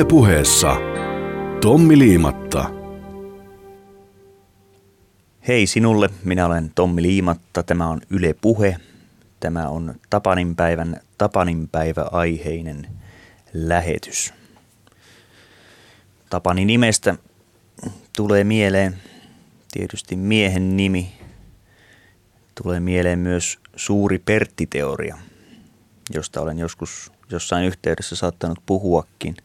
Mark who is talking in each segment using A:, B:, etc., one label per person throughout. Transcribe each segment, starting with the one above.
A: Ylepuheessa Tommi Liimatta.
B: Hei sinulle, minä olen Tommi Liimatta, tämä on Yle Puhe. Tämä on Tapaninpäivän Tapaninpäivä-aiheinen lähetys. Tapani nimestä tulee mieleen tietysti miehen nimi. Tulee mieleen myös suuri Pertti-teoria, josta olen joskus jossain yhteydessä saattanut puhuakin.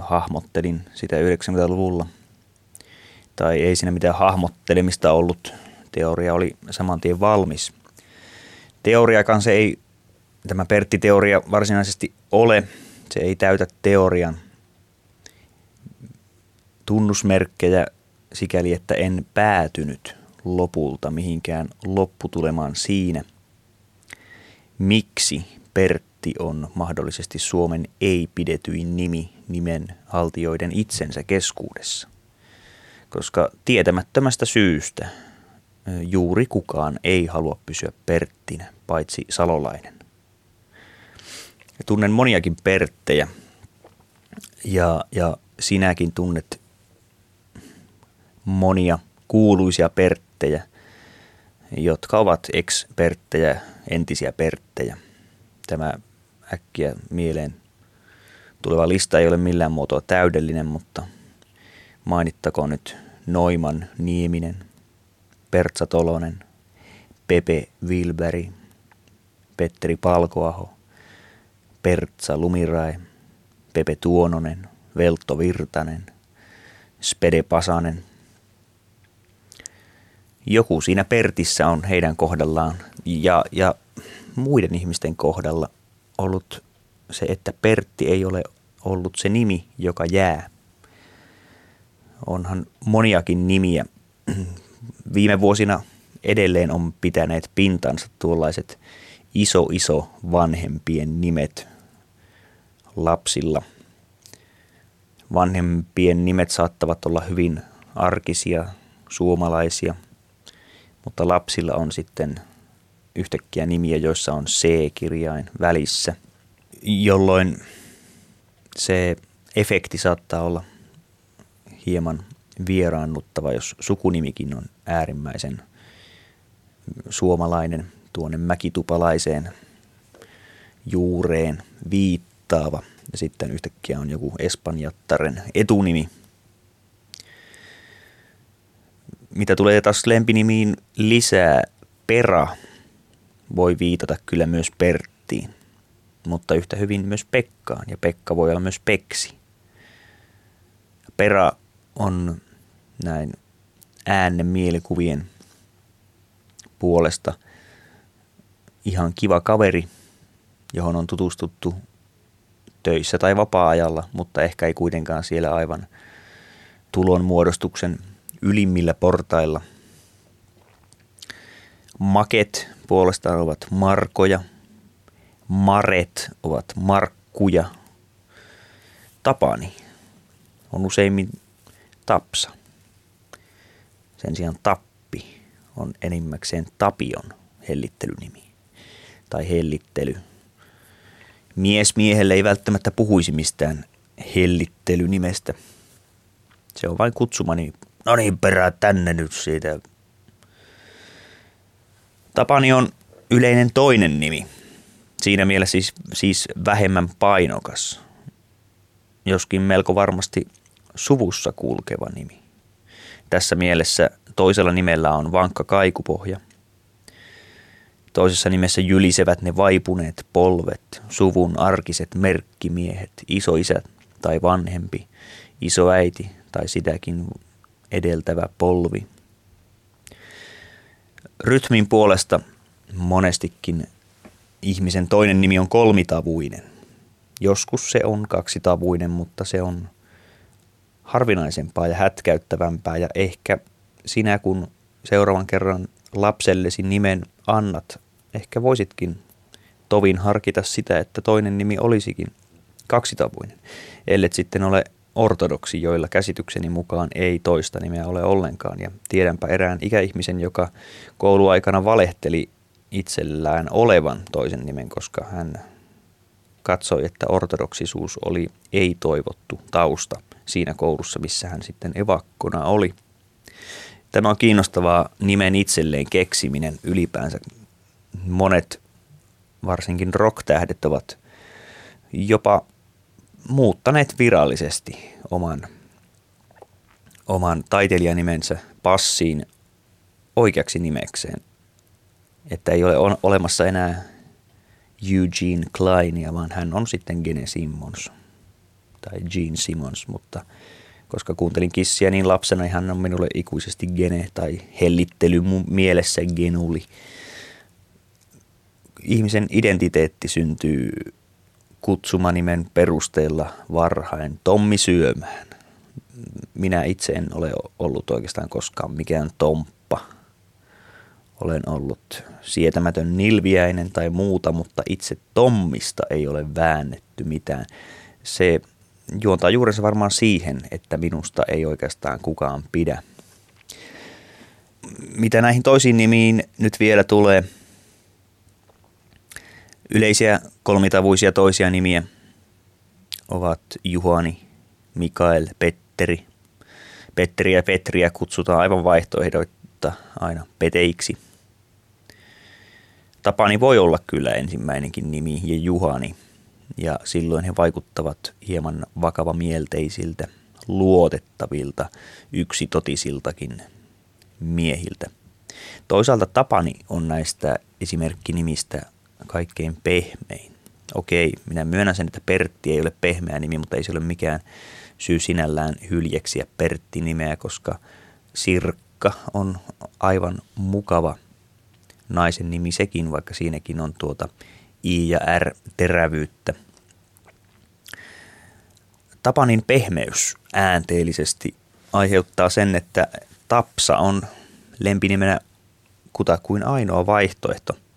B: Hahmottelin sitä 90-luvulla. Tai ei siinä mitään hahmottelemista ollut. Teoria oli saman tien valmis. Teoriakaan se ei, tämä Pertti-teoria varsinaisesti ole. Se ei täytä teorian tunnusmerkkejä sikäli, että en päätynyt lopulta mihinkään lopputulemaan siinä, miksi Pertti on mahdollisesti Suomen ei-pidetyin nimi nimen haltijoiden itsensä keskuudessa. Koska tietämättömästä syystä juuri kukaan ei halua pysyä Perttinä, paitsi salolainen. Tunnen moniakin Perttejä ja, ja sinäkin tunnet monia kuuluisia perttejä, jotka ovat ex-perttejä, entisiä perttejä. Tämä äkkiä mieleen. Tuleva lista ei ole millään muotoa täydellinen, mutta mainittakoon nyt Noiman Nieminen, Pertsa Tolonen, Pepe Wilberi, Petteri Palkoaho, Pertsa Lumirai, Pepe Tuononen, Veltto Virtanen, Spede Pasanen, joku siinä Pertissä on heidän kohdallaan ja, ja muiden ihmisten kohdalla ollut se, että Pertti ei ole ollut se nimi, joka jää. Onhan moniakin nimiä. Viime vuosina edelleen on pitäneet pintansa tuollaiset iso iso vanhempien nimet lapsilla. Vanhempien nimet saattavat olla hyvin arkisia, suomalaisia – mutta lapsilla on sitten yhtäkkiä nimiä, joissa on C-kirjain välissä, jolloin se efekti saattaa olla hieman vieraannuttava, jos sukunimikin on äärimmäisen suomalainen tuonne mäkitupalaiseen juureen viittaava. Ja sitten yhtäkkiä on joku espanjattaren etunimi, mitä tulee taas lempinimiin lisää, Pera voi viitata kyllä myös Perttiin, mutta yhtä hyvin myös Pekkaan ja Pekka voi olla myös Peksi. Pera on näin äänen mielikuvien puolesta ihan kiva kaveri, johon on tutustuttu töissä tai vapaa-ajalla, mutta ehkä ei kuitenkaan siellä aivan tulonmuodostuksen ylimmillä portailla. Maket puolestaan ovat markoja, maret ovat markkuja. Tapani on useimmin tapsa. Sen sijaan tappi on enimmäkseen tapion hellittelynimi tai hellittely. Mies miehelle ei välttämättä puhuisi mistään hellittelynimestä. Se on vain kutsumani no niin perää tänne nyt siitä. Tapani on yleinen toinen nimi. Siinä mielessä siis, siis vähemmän painokas, joskin melko varmasti suvussa kulkeva nimi. Tässä mielessä toisella nimellä on vankka kaikupohja. Toisessa nimessä jylisevät ne vaipuneet polvet, suvun arkiset merkkimiehet, isoisä tai vanhempi, isoäiti tai sitäkin edeltävä polvi. Rytmin puolesta monestikin ihmisen toinen nimi on kolmitavuinen. Joskus se on kaksitavuinen, mutta se on harvinaisempaa ja hätkäyttävämpää ja ehkä sinä kun seuraavan kerran lapsellesi nimen annat, ehkä voisitkin tovin harkita sitä, että toinen nimi olisikin kaksitavuinen, ellei sitten ole ortodoksi, joilla käsitykseni mukaan ei toista nimeä ole ollenkaan. Ja tiedänpä erään ikäihmisen, joka kouluaikana valehteli itsellään olevan toisen nimen, koska hän katsoi, että ortodoksisuus oli ei-toivottu tausta siinä koulussa, missä hän sitten evakkona oli. Tämä on kiinnostavaa nimen itselleen keksiminen ylipäänsä. Monet, varsinkin rock-tähdet, ovat jopa muuttaneet virallisesti oman, oman taiteilijanimensä passiin oikeaksi nimekseen. Että ei ole olemassa enää Eugene Kleinia, vaan hän on sitten Gene Simmons tai Gene Simmons, mutta koska kuuntelin kissiä niin lapsena, hän on minulle ikuisesti Gene tai hellittely mun mielessä Genuli. Ihmisen identiteetti syntyy kutsumanimen perusteella varhain Tommi Syömään. Minä itse en ole ollut oikeastaan koskaan mikään Tomppa. Olen ollut sietämätön nilviäinen tai muuta, mutta itse Tommista ei ole väännetty mitään. Se juontaa juurensa varmaan siihen, että minusta ei oikeastaan kukaan pidä. Mitä näihin toisiin nimiin nyt vielä tulee – Yleisiä kolmitavuisia toisia nimiä ovat Juhani, Mikael, Petteri. Petteri ja Petriä kutsutaan aivan vaihtoehdoitta aina peteiksi. Tapani voi olla kyllä ensimmäinenkin nimi ja Juhani, ja silloin he vaikuttavat hieman vakavamielteisiltä, luotettavilta, yksitotisiltakin miehiltä. Toisaalta Tapani on näistä esimerkkinimistä kaikkein pehmein. Okei, minä myönnän sen, että Pertti ei ole pehmeä nimi, mutta ei se ole mikään syy sinällään hyljeksiä Pertti-nimeä, koska Sirkka on aivan mukava naisen nimi sekin, vaikka siinäkin on tuota I ja R terävyyttä. Tapanin pehmeys äänteellisesti aiheuttaa sen, että Tapsa on lempinimenä kutakuin ainoa vaihtoehto –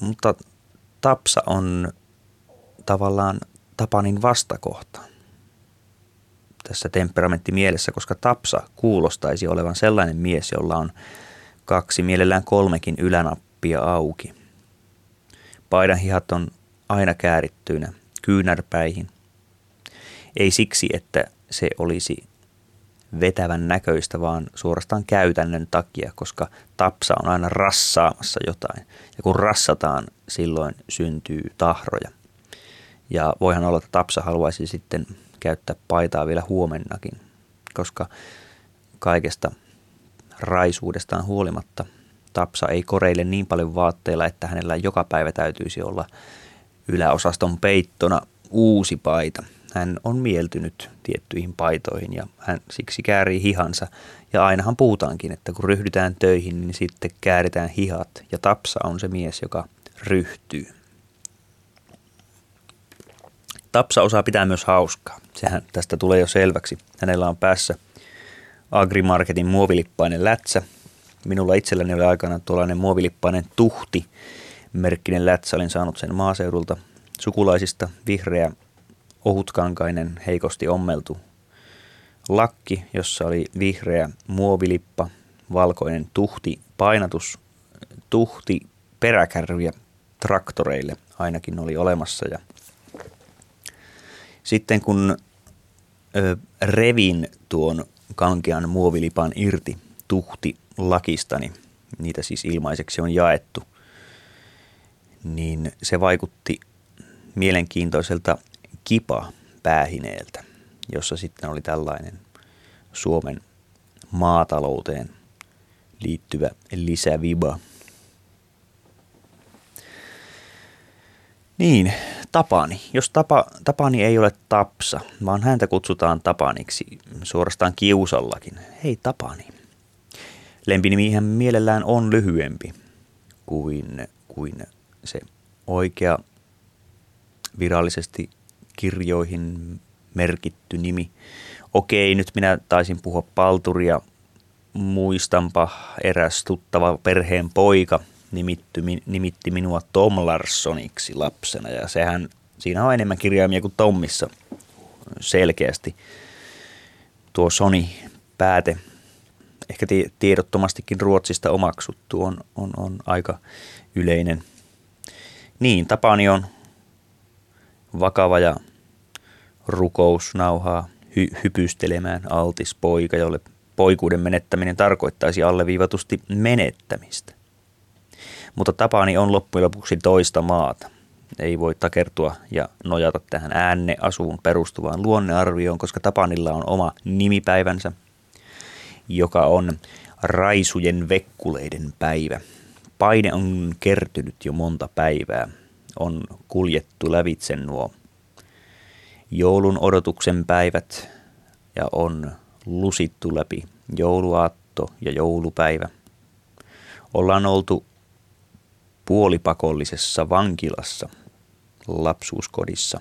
B: mutta Tapsa on tavallaan Tapanin vastakohta tässä temperamenttimielisessä, koska Tapsa kuulostaisi olevan sellainen mies, jolla on kaksi, mielellään kolmekin ylänappia auki. Paidan hihat on aina käärittyinä kyynärpäihin. Ei siksi, että se olisi vetävän näköistä, vaan suorastaan käytännön takia, koska tapsa on aina rassaamassa jotain. Ja kun rassataan, silloin syntyy tahroja. Ja voihan olla, että tapsa haluaisi sitten käyttää paitaa vielä huomennakin, koska kaikesta raisuudestaan huolimatta tapsa ei koreille niin paljon vaatteilla, että hänellä joka päivä täytyisi olla yläosaston peittona uusi paita – hän on mieltynyt tiettyihin paitoihin ja hän siksi käärii hihansa. Ja ainahan puhutaankin, että kun ryhdytään töihin, niin sitten kääritään hihat. Ja Tapsa on se mies, joka ryhtyy. Tapsa osaa pitää myös hauskaa. Sehän tästä tulee jo selväksi. Hänellä on päässä Agrimarketin muovilippainen lätsä. Minulla itselläni oli aikana tuollainen muovilippainen tuhti merkkinen lätsä. Olin saanut sen maaseudulta sukulaisista. Vihreä ohutkankainen, heikosti ommeltu lakki, jossa oli vihreä muovilippa, valkoinen tuhti, painatus, tuhti, peräkärviä traktoreille ainakin oli olemassa. Ja sitten kun ö, revin tuon kankean muovilipan irti tuhti lakistani, niin niitä siis ilmaiseksi on jaettu, niin se vaikutti mielenkiintoiselta kipa päähineeltä, jossa sitten oli tällainen Suomen maatalouteen liittyvä lisäviba. Niin, Tapani. Jos tapa, Tapani ei ole Tapsa, vaan häntä kutsutaan Tapaniksi, suorastaan kiusallakin. Hei Tapani. Lempinimihän mielellään on lyhyempi kuin, kuin se oikea virallisesti kirjoihin merkitty nimi. Okei, nyt minä taisin puhua palturia. Muistanpa eräs tuttava perheen poika nimitty, nimitti minua Tom Larssoniksi lapsena ja sehän, siinä on enemmän kirjaimia kuin Tommissa selkeästi. Tuo Sony pääte, ehkä tiedottomastikin Ruotsista omaksuttu, on, on, on aika yleinen. Niin, Tapani on vakava ja rukousnauhaa hy- hypystelemään altis poika, jolle poikuuden menettäminen tarkoittaisi alleviivatusti menettämistä. Mutta Tapani on loppujen lopuksi toista maata. Ei voi takertua ja nojata tähän äänne asuun perustuvaan luonnearvioon, koska Tapanilla on oma nimipäivänsä, joka on Raisujen vekkuleiden päivä. Paine on kertynyt jo monta päivää. On kuljettu lävitse nuo joulun odotuksen päivät ja on lusittu läpi jouluaatto ja joulupäivä. Ollaan oltu puolipakollisessa vankilassa lapsuuskodissa,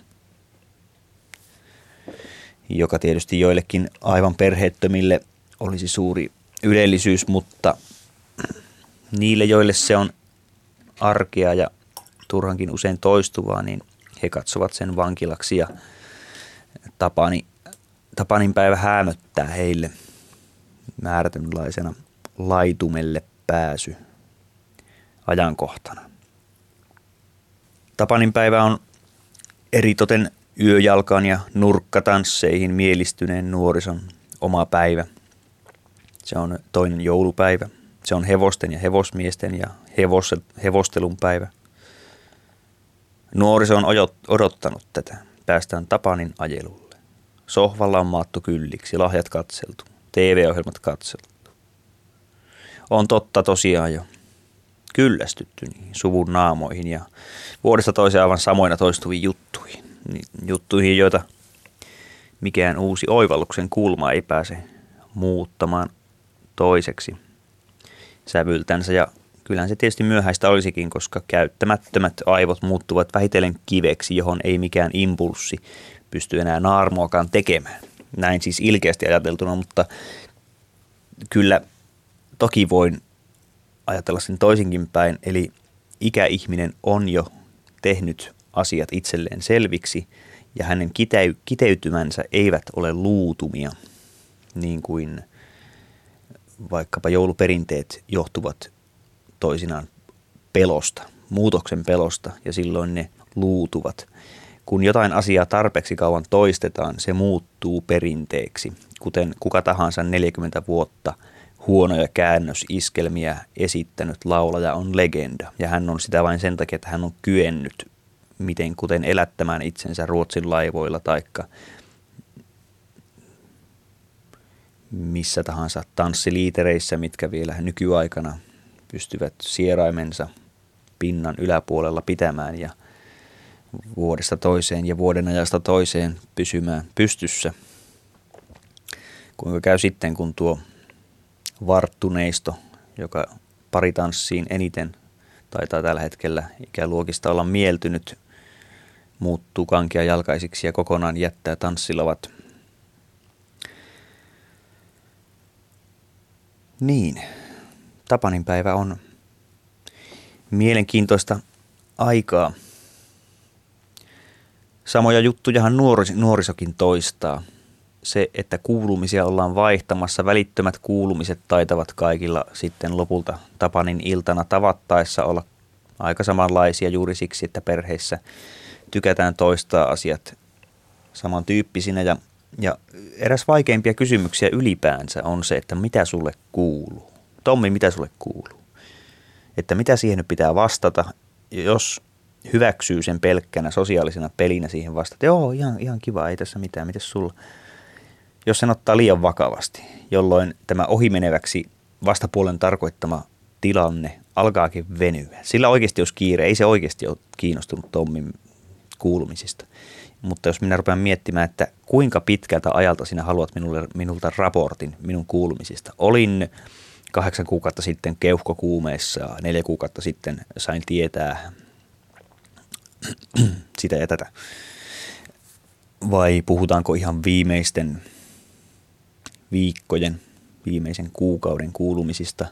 B: joka tietysti joillekin aivan perheettömille olisi suuri ylellisyys, mutta niille, joille se on arkea ja turhankin usein toistuvaa, niin he katsovat sen vankilaksi ja Tapani, Tapanin päivä häämöttää heille määrätynlaisena laitumelle pääsy ajankohtana. Tapanin päivä on eritoten yöjalkaan ja nurkkatansseihin mielistyneen nuorison oma päivä. Se on toinen joulupäivä. Se on hevosten ja hevosmiesten ja hevos, hevostelun päivä. Nuoriso on odottanut tätä. Päästään Tapanin ajelulle. Sohvalla on maattu kylliksi, lahjat katseltu, TV-ohjelmat katseltu. On totta tosiaan jo kyllästytty niihin suvun naamoihin ja vuodesta toiseen aivan samoina toistuviin juttuihin. Juttuihin, joita mikään uusi oivalluksen kulma ei pääse muuttamaan toiseksi sävyltänsä. Ja kyllähän se tietysti myöhäistä olisikin, koska käyttämättömät aivot muuttuvat vähitellen kiveksi, johon ei mikään impulssi pysty enää naarmuakaan tekemään. Näin siis ilkeästi ajateltuna, mutta kyllä toki voin ajatella sen toisinkin päin, eli ikäihminen on jo tehnyt asiat itselleen selviksi ja hänen kitey- kiteytymänsä eivät ole luutumia, niin kuin vaikkapa jouluperinteet johtuvat toisinaan pelosta, muutoksen pelosta ja silloin ne luutuvat. Kun jotain asiaa tarpeeksi kauan toistetaan, se muuttuu perinteeksi, kuten kuka tahansa 40 vuotta – huonoja käännösiskelmiä esittänyt laulaja on legenda. Ja hän on sitä vain sen takia, että hän on kyennyt miten kuten elättämään itsensä Ruotsin laivoilla taikka missä tahansa tanssiliitereissä, mitkä vielä nykyaikana pystyvät sieraimensa pinnan yläpuolella pitämään ja vuodesta toiseen ja vuoden ajasta toiseen pysymään pystyssä. Kuinka käy sitten, kun tuo varttuneisto, joka paritanssiin eniten taitaa tällä hetkellä ikäluokista olla mieltynyt, muuttuu kankia jalkaisiksi ja kokonaan jättää tanssilavat. Niin, Tapanin päivä on mielenkiintoista aikaa. Samoja juttujahan nuoris- nuorisokin toistaa – se, että kuulumisia ollaan vaihtamassa, välittömät kuulumiset taitavat kaikilla sitten lopulta Tapanin iltana tavattaessa olla aika samanlaisia juuri siksi, että perheissä tykätään toistaa asiat samantyyppisinä. Ja, ja eräs vaikeimpia kysymyksiä ylipäänsä on se, että mitä sulle kuuluu. Tommi, mitä sulle kuuluu? Että mitä siihen nyt pitää vastata, jos hyväksyy sen pelkkänä sosiaalisena pelinä siihen vastata. Joo, ihan, ihan kiva, ei tässä mitään, miten sulla? jos sen ottaa liian vakavasti, jolloin tämä ohimeneväksi vastapuolen tarkoittama tilanne alkaakin venyä. Sillä oikeasti jos kiire, ei se oikeasti ole kiinnostunut Tommin kuulumisista. Mutta jos minä rupean miettimään, että kuinka pitkältä ajalta sinä haluat minulle, minulta raportin minun kuulumisista. Olin kahdeksan kuukautta sitten keuhkokuumeessa ja neljä kuukautta sitten sain tietää sitä ja tätä. Vai puhutaanko ihan viimeisten viikkojen, viimeisen kuukauden kuulumisista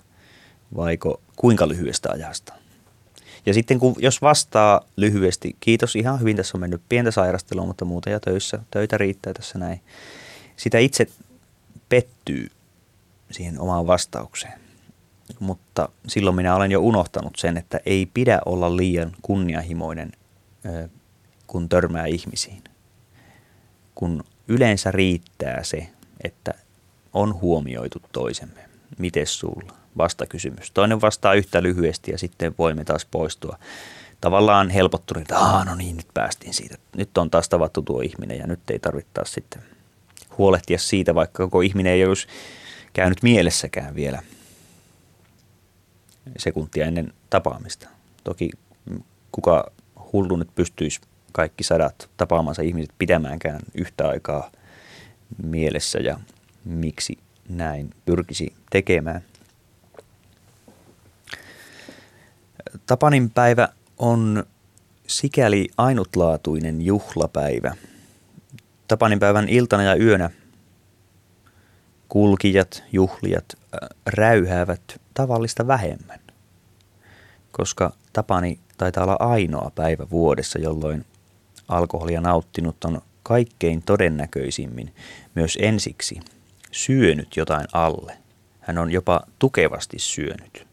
B: vaiko kuinka lyhyestä ajasta. Ja sitten kun, jos vastaa lyhyesti, kiitos ihan hyvin, tässä on mennyt pientä sairastelua, mutta muuta ja töissä, töitä riittää tässä näin. Sitä itse pettyy siihen omaan vastaukseen. Mutta silloin minä olen jo unohtanut sen, että ei pidä olla liian kunnianhimoinen kun törmää ihmisiin. Kun yleensä riittää se, että on huomioitu toisemme. Mites sulla? Vastakysymys. Toinen vastaa yhtä lyhyesti ja sitten voimme taas poistua. Tavallaan helpottunut, että Aa, no niin, nyt päästiin siitä. Nyt on taas tavattu tuo ihminen ja nyt ei tarvitse taas sitten huolehtia siitä, vaikka koko ihminen ei olisi käynyt mielessäkään vielä sekuntia ennen tapaamista. Toki kuka hullu nyt pystyisi kaikki sadat tapaamansa ihmiset pidämäänkään yhtä aikaa mielessä ja miksi näin pyrkisi tekemään. Tapanin päivä on sikäli ainutlaatuinen juhlapäivä. Tapanin päivän iltana ja yönä kulkijat, juhlijat räyhäävät tavallista vähemmän, koska Tapani taitaa olla ainoa päivä vuodessa, jolloin alkoholia nauttinut on kaikkein todennäköisimmin myös ensiksi syönyt jotain alle. Hän on jopa tukevasti syönyt.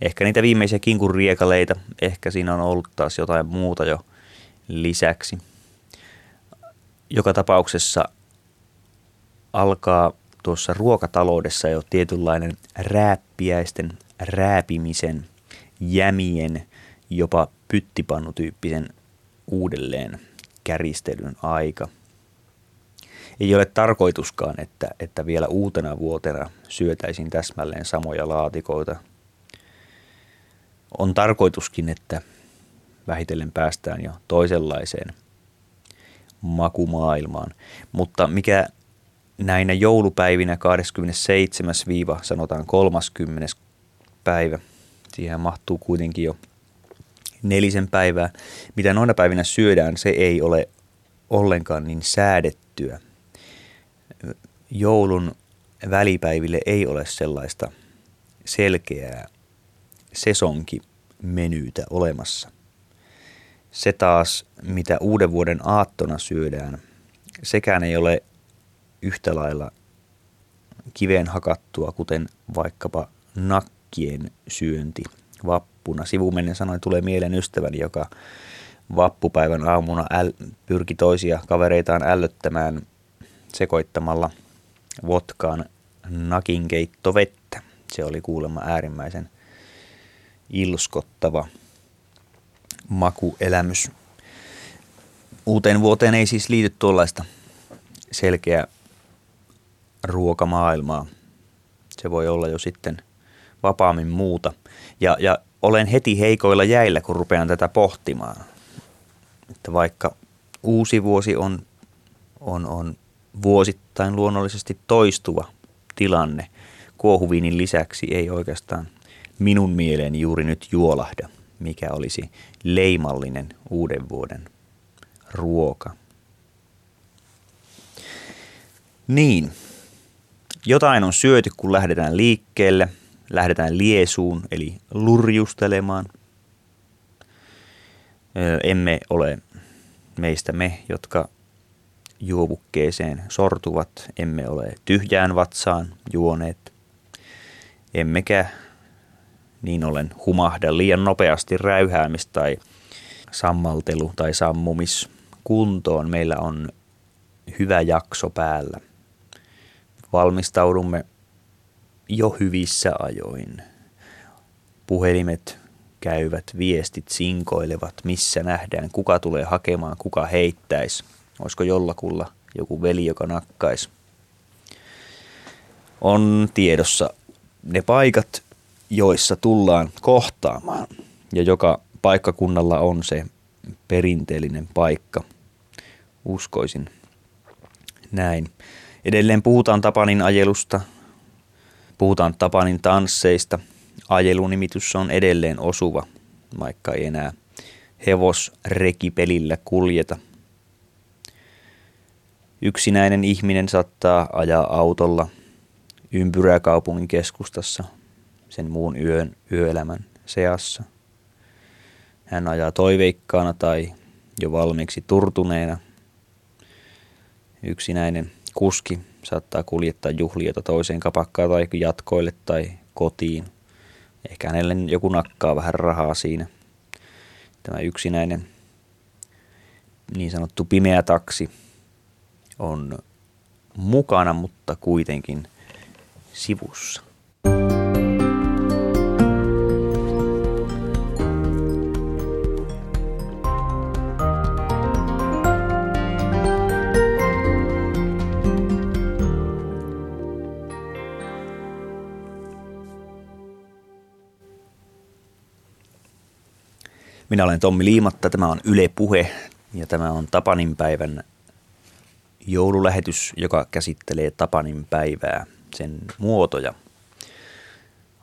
B: Ehkä niitä viimeisiä kinkuriekaleita, ehkä siinä on ollut taas jotain muuta jo lisäksi. Joka tapauksessa alkaa tuossa ruokataloudessa jo tietynlainen rääppiäisten rääpimisen, jämien, jopa pyttipannutyyppisen uudelleen käristelyn aika. Ei ole tarkoituskaan, että, että vielä uutena vuotena syötäisiin täsmälleen samoja laatikoita. On tarkoituskin, että vähitellen päästään jo toisenlaiseen makumaailmaan. Mutta mikä näinä joulupäivinä 27. sanotaan 30. päivä, siihen mahtuu kuitenkin jo nelisen päivää. Mitä noina päivinä syödään, se ei ole ollenkaan niin säädettyä. Joulun välipäiville ei ole sellaista selkeää sesonkimenyytä olemassa. Se taas, mitä uuden vuoden aattona syödään, sekään ei ole yhtä lailla kiveen hakattua, kuten vaikkapa nakkien syönti vappuna. Sivumennen sanoin tulee mieleen ystäväni, joka vappupäivän aamuna äl, pyrki toisia kavereitaan ällöttämään sekoittamalla votkaan nakinkeittovettä. Se oli kuulemma äärimmäisen ilskottava makuelämys. Uuteen vuoteen ei siis liity tuollaista selkeä ruokamaailmaa. Se voi olla jo sitten vapaammin muuta. Ja, ja olen heti heikoilla jäillä, kun rupean tätä pohtimaan. Että vaikka uusi vuosi on, on, on vuosittain luonnollisesti toistuva tilanne, kuohuviinin lisäksi ei oikeastaan minun mieleeni juuri nyt juolahda, mikä olisi leimallinen uuden vuoden ruoka. Niin, jotain on syöty, kun lähdetään liikkeelle, lähdetään liesuun, eli lurjustelemaan. Emme ole meistä me, jotka juovukkeeseen sortuvat, emme ole tyhjään vatsaan juoneet, emmekä niin ollen humahda liian nopeasti räyhäämistä tai sammaltelu tai sammumis kuntoon. Meillä on hyvä jakso päällä – valmistaudumme jo hyvissä ajoin. Puhelimet käyvät, viestit sinkoilevat, missä nähdään, kuka tulee hakemaan, kuka heittäisi. Olisiko jollakulla joku veli, joka nakkaisi. On tiedossa ne paikat, joissa tullaan kohtaamaan. Ja joka paikkakunnalla on se perinteellinen paikka. Uskoisin näin. Edelleen puhutaan Tapanin ajelusta, puhutaan Tapanin tansseista. Ajelunimitys on edelleen osuva, vaikka ei enää hevosrekipelillä kuljeta. Yksinäinen ihminen saattaa ajaa autolla ympyräkaupungin keskustassa sen muun yön yöelämän seassa. Hän ajaa toiveikkaana tai jo valmiiksi turtuneena. Yksinäinen kuski saattaa kuljettaa juhliota toiseen kapakkaan tai jatkoille tai kotiin. Ehkä hänelle joku nakkaa vähän rahaa siinä. Tämä yksinäinen niin sanottu pimeä taksi on mukana, mutta kuitenkin sivussa. Minä olen Tommi Liimatta, tämä on Yle Puhe ja tämä on Tapanin päivän joululähetys, joka käsittelee Tapanin päivää, sen muotoja.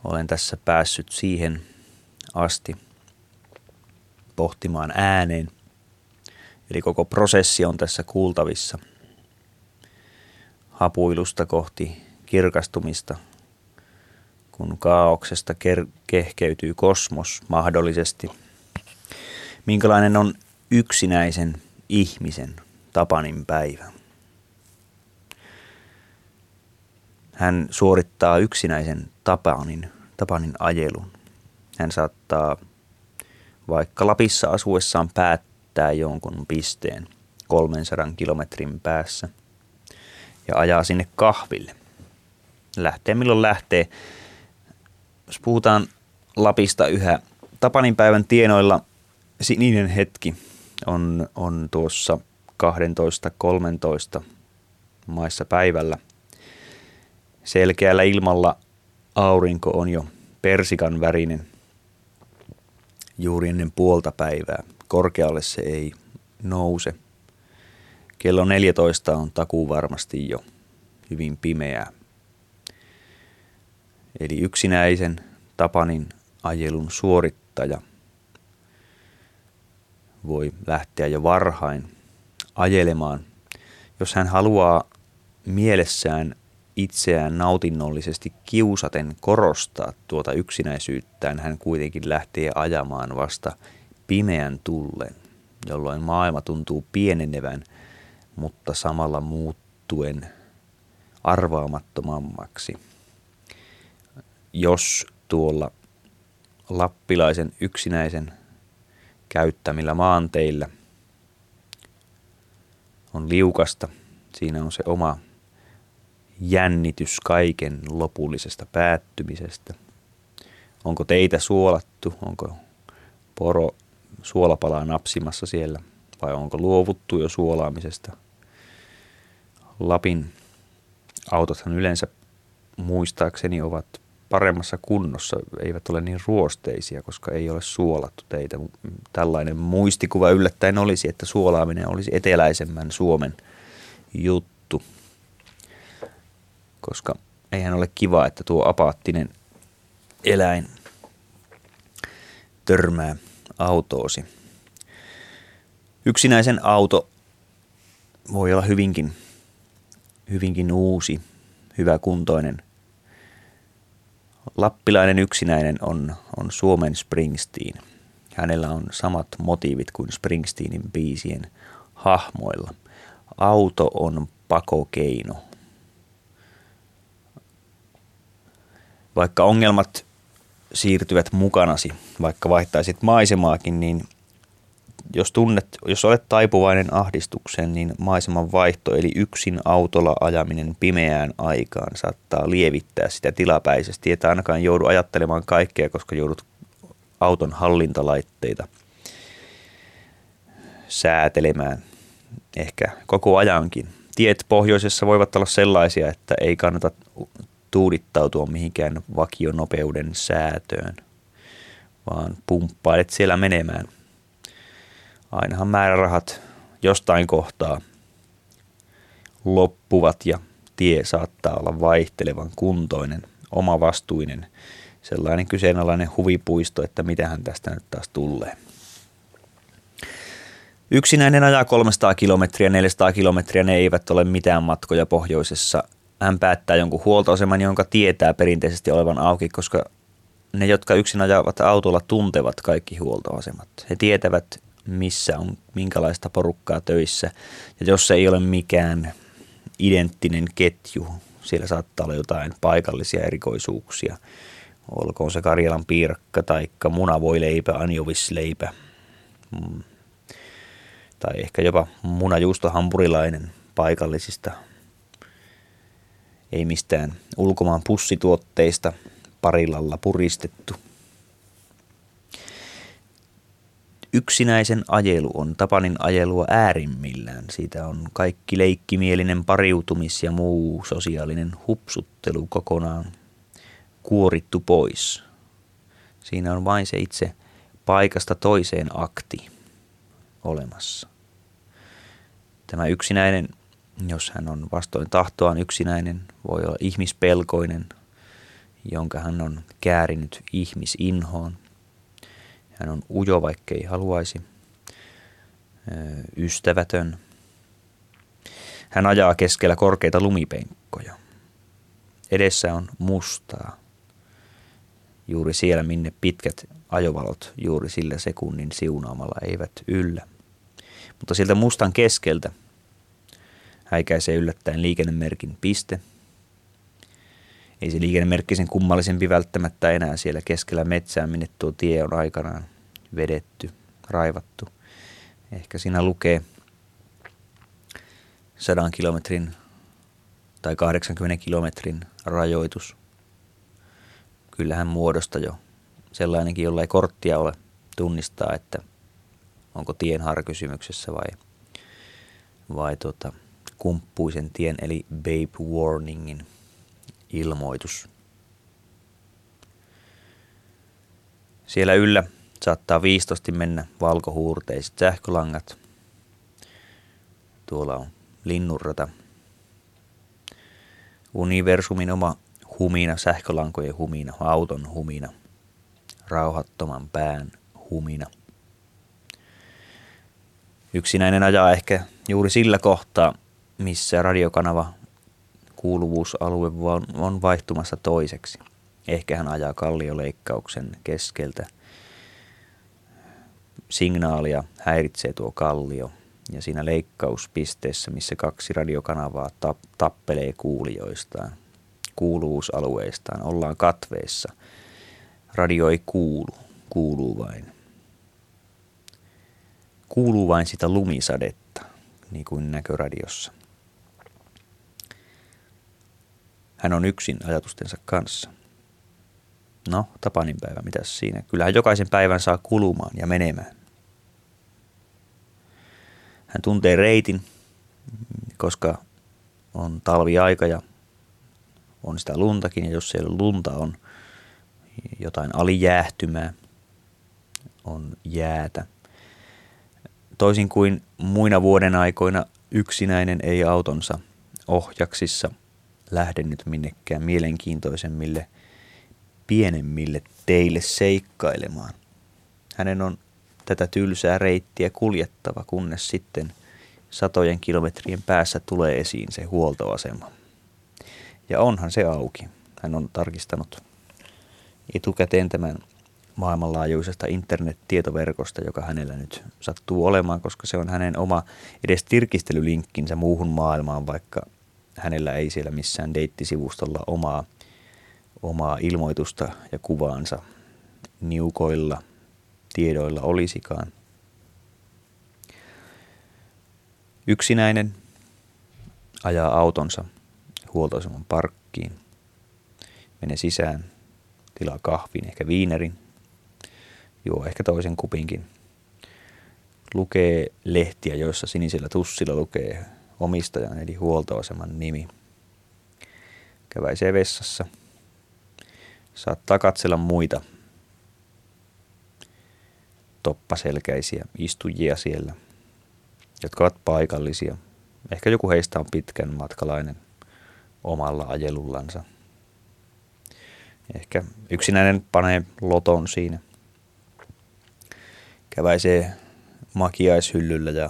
B: Olen tässä päässyt siihen asti pohtimaan ääneen. Eli koko prosessi on tässä kuultavissa hapuilusta kohti kirkastumista, kun kaauksesta kehkeytyy kosmos mahdollisesti – minkälainen on yksinäisen ihmisen Tapanin päivä. Hän suorittaa yksinäisen Tapanin, Tapanin ajelun. Hän saattaa vaikka Lapissa asuessaan päättää jonkun pisteen 300 kilometrin päässä ja ajaa sinne kahville. Lähtee milloin lähtee. Jos puhutaan Lapista yhä Tapanin päivän tienoilla sininen hetki on, on tuossa 12-13 maissa päivällä. Selkeällä ilmalla aurinko on jo persikan värinen juuri ennen puolta päivää. Korkealle se ei nouse. Kello 14 on takuu varmasti jo hyvin pimeää. Eli yksinäisen Tapanin ajelun suorittaja – voi lähteä jo varhain ajelemaan. Jos hän haluaa mielessään itseään nautinnollisesti kiusaten korostaa tuota yksinäisyyttään, hän kuitenkin lähtee ajamaan vasta pimeän tullen, jolloin maailma tuntuu pienenevän, mutta samalla muuttuen arvaamattomammaksi. Jos tuolla lappilaisen yksinäisen käyttämillä maanteillä on liukasta. Siinä on se oma jännitys kaiken lopullisesta päättymisestä. Onko teitä suolattu, onko poro suolapalaa napsimassa siellä vai onko luovuttu jo suolaamisesta. Lapin autothan yleensä muistaakseni ovat paremmassa kunnossa, eivät ole niin ruosteisia, koska ei ole suolattu teitä. Tällainen muistikuva yllättäen olisi, että suolaaminen olisi eteläisemmän Suomen juttu, koska eihän ole kiva, että tuo apaattinen eläin törmää autoosi. Yksinäisen auto voi olla hyvinkin, hyvinkin uusi, hyväkuntoinen – Lappilainen yksinäinen on, on Suomen Springsteen. Hänellä on samat motiivit kuin Springsteenin biisien hahmoilla. Auto on pakokeino. Vaikka ongelmat siirtyvät mukanasi, vaikka vaihtaisit maisemaakin, niin jos tunnet, jos olet taipuvainen ahdistukseen, niin maiseman vaihto eli yksin autolla ajaminen pimeään aikaan saattaa lievittää sitä tilapäisesti, että ainakaan joudu ajattelemaan kaikkea, koska joudut auton hallintalaitteita säätelemään ehkä koko ajankin. Tiet pohjoisessa voivat olla sellaisia, että ei kannata tuudittautua mihinkään vakionopeuden säätöön, vaan pumppailet siellä menemään – ainahan määrärahat jostain kohtaa loppuvat ja tie saattaa olla vaihtelevan kuntoinen, omavastuinen, sellainen kyseenalainen huvipuisto, että mitähän tästä nyt taas tulee. Yksinäinen ajaa 300 kilometriä, 400 kilometriä, ne eivät ole mitään matkoja pohjoisessa. Hän päättää jonkun huoltoaseman, jonka tietää perinteisesti olevan auki, koska ne, jotka yksin ajavat autolla, tuntevat kaikki huoltoasemat. He tietävät, missä on minkälaista porukkaa töissä. Ja jos se ei ole mikään identtinen ketju, siellä saattaa olla jotain paikallisia erikoisuuksia. Olkoon se Karjalan piirakka tai munavoileipä, anjovisleipä. Mm. Tai ehkä jopa munajuustohampurilainen paikallisista, ei mistään ulkomaan pussituotteista parilalla puristettu. Yksinäisen ajelu on Tapanin ajelua äärimmillään. Siitä on kaikki leikkimielinen pariutumis ja muu sosiaalinen hupsuttelu kokonaan kuorittu pois. Siinä on vain se itse paikasta toiseen akti olemassa. Tämä yksinäinen, jos hän on vastoin tahtoaan yksinäinen, voi olla ihmispelkoinen, jonka hän on käärinyt ihmisinhoon. Hän on ujo, vaikkei haluaisi, ystävätön. Hän ajaa keskellä korkeita lumipenkkoja. Edessä on mustaa. Juuri siellä, minne pitkät ajovalot juuri sillä sekunnin siunaamalla eivät yllä. Mutta sieltä mustan keskeltä häikäisee yllättäen liikennemerkin piste. Ei se liikennemerkki sen kummallisempi välttämättä enää siellä keskellä metsää, minne tuo tie on aikanaan vedetty, raivattu. Ehkä siinä lukee sadan kilometrin tai 80 kilometrin rajoitus. Kyllähän muodosta jo sellainenkin, jolla ei korttia ole, tunnistaa, että onko tienhaara kysymyksessä vai, vai tota, kumppuisen tien eli babe warningin ilmoitus. Siellä yllä saattaa viistosti mennä valkohuurteiset sähkölangat. Tuolla on linnunrata. Universumin oma humina, sähkölankojen humina, auton humina, rauhattoman pään humina. Yksinäinen ajaa ehkä juuri sillä kohtaa, missä radiokanava kuuluvuusalue on vaihtumassa toiseksi. Ehkä hän ajaa kallioleikkauksen keskeltä. Signaalia häiritsee tuo kallio ja siinä leikkauspisteessä, missä kaksi radiokanavaa tappelee kuulijoistaan, kuuluvuusalueistaan, ollaan katveessa. Radio ei kuulu, kuuluu vain. Kuuluu vain sitä lumisadetta, niin kuin näköradiossa. Hän on yksin ajatustensa kanssa. No, Tapanin päivä, mitä siinä? Kyllähän jokaisen päivän saa kulumaan ja menemään. Hän tuntee reitin, koska on talviaika ja on sitä luntakin. Ja jos siellä lunta, on jotain alijäähtymää, on jäätä. Toisin kuin muina vuoden aikoina yksinäinen ei autonsa ohjaksissa lähde nyt minnekään mielenkiintoisemmille, pienemmille teille seikkailemaan. Hänen on tätä tylsää reittiä kuljettava, kunnes sitten satojen kilometrien päässä tulee esiin se huoltoasema. Ja onhan se auki. Hän on tarkistanut etukäteen tämän maailmanlaajuisesta internet-tietoverkosta, joka hänellä nyt sattuu olemaan, koska se on hänen oma edes tirkistelylinkkinsä muuhun maailmaan, vaikka hänellä ei siellä missään deittisivustolla omaa, omaa ilmoitusta ja kuvaansa niukoilla tiedoilla olisikaan. Yksinäinen ajaa autonsa huoltoaseman parkkiin, menee sisään, tilaa kahvin, ehkä viinerin, juo ehkä toisen kupinkin, lukee lehtiä, joissa sinisellä tussilla lukee omistajan eli huoltoaseman nimi. Käväisee vessassa. Saattaa katsella muita toppaselkäisiä istujia siellä, jotka ovat paikallisia. Ehkä joku heistä on pitkän matkalainen omalla ajelullansa. Ehkä yksinäinen panee loton siinä. Käväisee makiaishyllyllä ja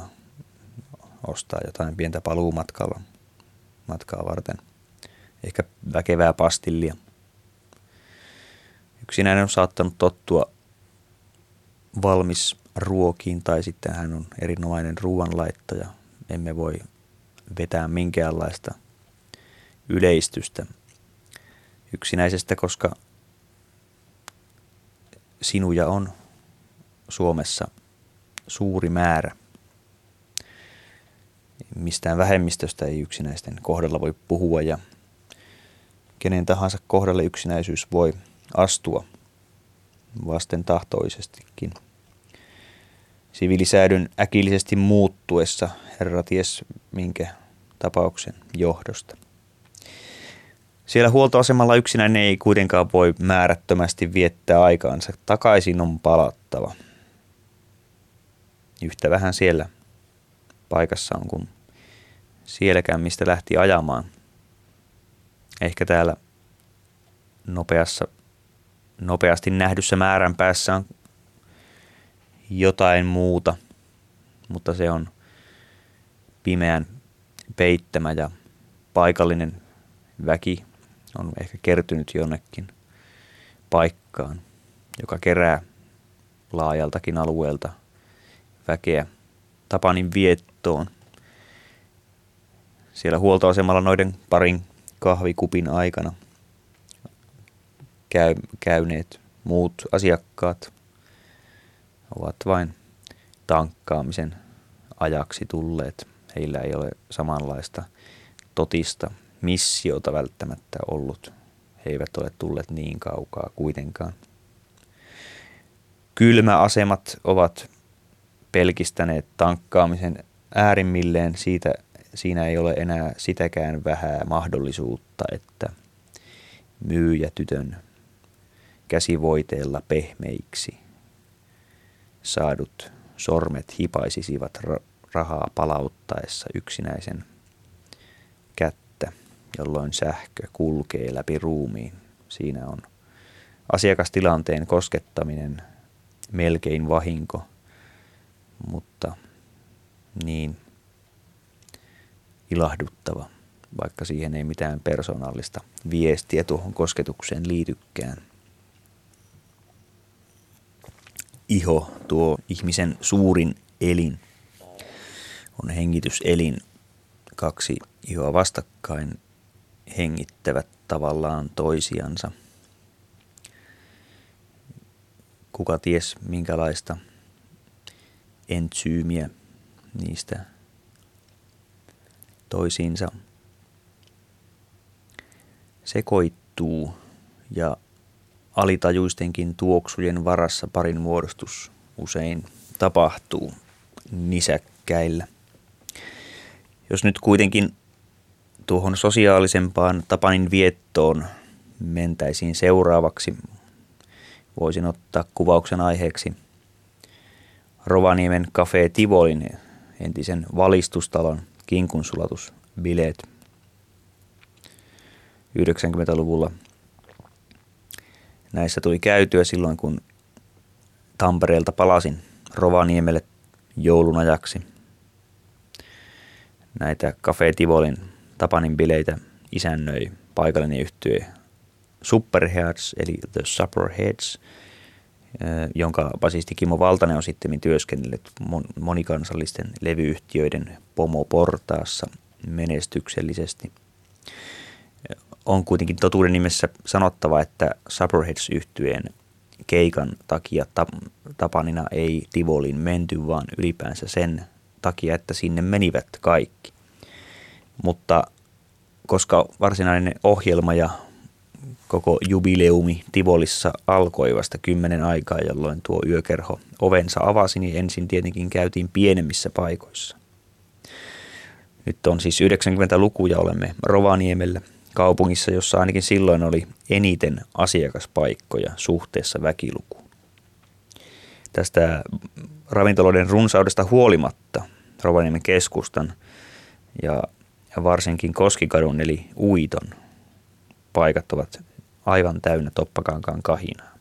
B: ostaa jotain pientä paluumatkalla matkaa varten. Ehkä väkevää pastillia. Yksinäinen on saattanut tottua valmis ruokiin tai sitten hän on erinomainen ruoanlaittaja. Emme voi vetää minkäänlaista yleistystä yksinäisestä, koska sinuja on Suomessa suuri määrä – mistään vähemmistöstä ei yksinäisten kohdalla voi puhua ja kenen tahansa kohdalle yksinäisyys voi astua vasten tahtoisestikin. Sivilisäädyn äkillisesti muuttuessa herra ties minkä tapauksen johdosta. Siellä huoltoasemalla yksinäinen ei kuitenkaan voi määrättömästi viettää aikaansa. Takaisin on palattava. Yhtä vähän siellä paikassa on kuin sielläkään, mistä lähti ajamaan. Ehkä täällä nopeassa, nopeasti nähdyssä määrän päässä on jotain muuta, mutta se on pimeän peittämä ja paikallinen väki on ehkä kertynyt jonnekin paikkaan, joka kerää laajaltakin alueelta väkeä Tapanin viettoon. Siellä huoltoasemalla noiden parin kahvikupin aikana käy, käyneet muut asiakkaat ovat vain tankkaamisen ajaksi tulleet. Heillä ei ole samanlaista totista missiota välttämättä ollut. He eivät ole tulleet niin kaukaa kuitenkaan. Kylmäasemat ovat pelkistäneet tankkaamisen äärimmilleen. Siitä, siinä ei ole enää sitäkään vähää mahdollisuutta, että myyjä tytön käsivoiteella pehmeiksi saadut sormet hipaisisivat rahaa palauttaessa yksinäisen kättä, jolloin sähkö kulkee läpi ruumiin. Siinä on asiakastilanteen koskettaminen melkein vahinko, mutta niin ilahduttava, vaikka siihen ei mitään persoonallista viestiä tuohon kosketukseen liitykään. Iho, tuo ihmisen suurin elin, on hengityselin. Kaksi ihoa vastakkain hengittävät tavallaan toisiansa. Kuka ties minkälaista entsyymiä niistä toisiinsa sekoittuu ja alitajuistenkin tuoksujen varassa parin muodostus usein tapahtuu nisäkkäillä. Jos nyt kuitenkin tuohon sosiaalisempaan Tapanin viettoon mentäisiin seuraavaksi, voisin ottaa kuvauksen aiheeksi Rovaniemen Cafe Tivolin entisen valistustalon kinkunsulatusbileet 90-luvulla. Näissä tuli käytyä silloin, kun Tampereelta palasin Rovaniemelle joulun ajaksi. Näitä Cafe Tivolin Tapanin bileitä isännöi paikallinen yhtye Superheads eli The Superheads, jonka basisti Kimmo Valtanen on sitten työskennellyt monikansallisten levyyhtiöiden pomoportaassa menestyksellisesti. On kuitenkin totuuden nimessä sanottava, että Superheads yhtyeen keikan takia Tapanina ei Tivolin menty, vaan ylipäänsä sen takia, että sinne menivät kaikki. Mutta koska varsinainen ohjelma ja koko jubileumi Tivolissa alkoi vasta kymmenen aikaa, jolloin tuo yökerho ovensa avasi, niin ensin tietenkin käytiin pienemmissä paikoissa. Nyt on siis 90-luku ja olemme Rovaniemellä kaupungissa, jossa ainakin silloin oli eniten asiakaspaikkoja suhteessa väkilukuun. Tästä ravintoloiden runsaudesta huolimatta Rovaniemen keskustan ja varsinkin Koskikadun eli Uiton paikat ovat aivan täynnä toppakankaan kahinaa.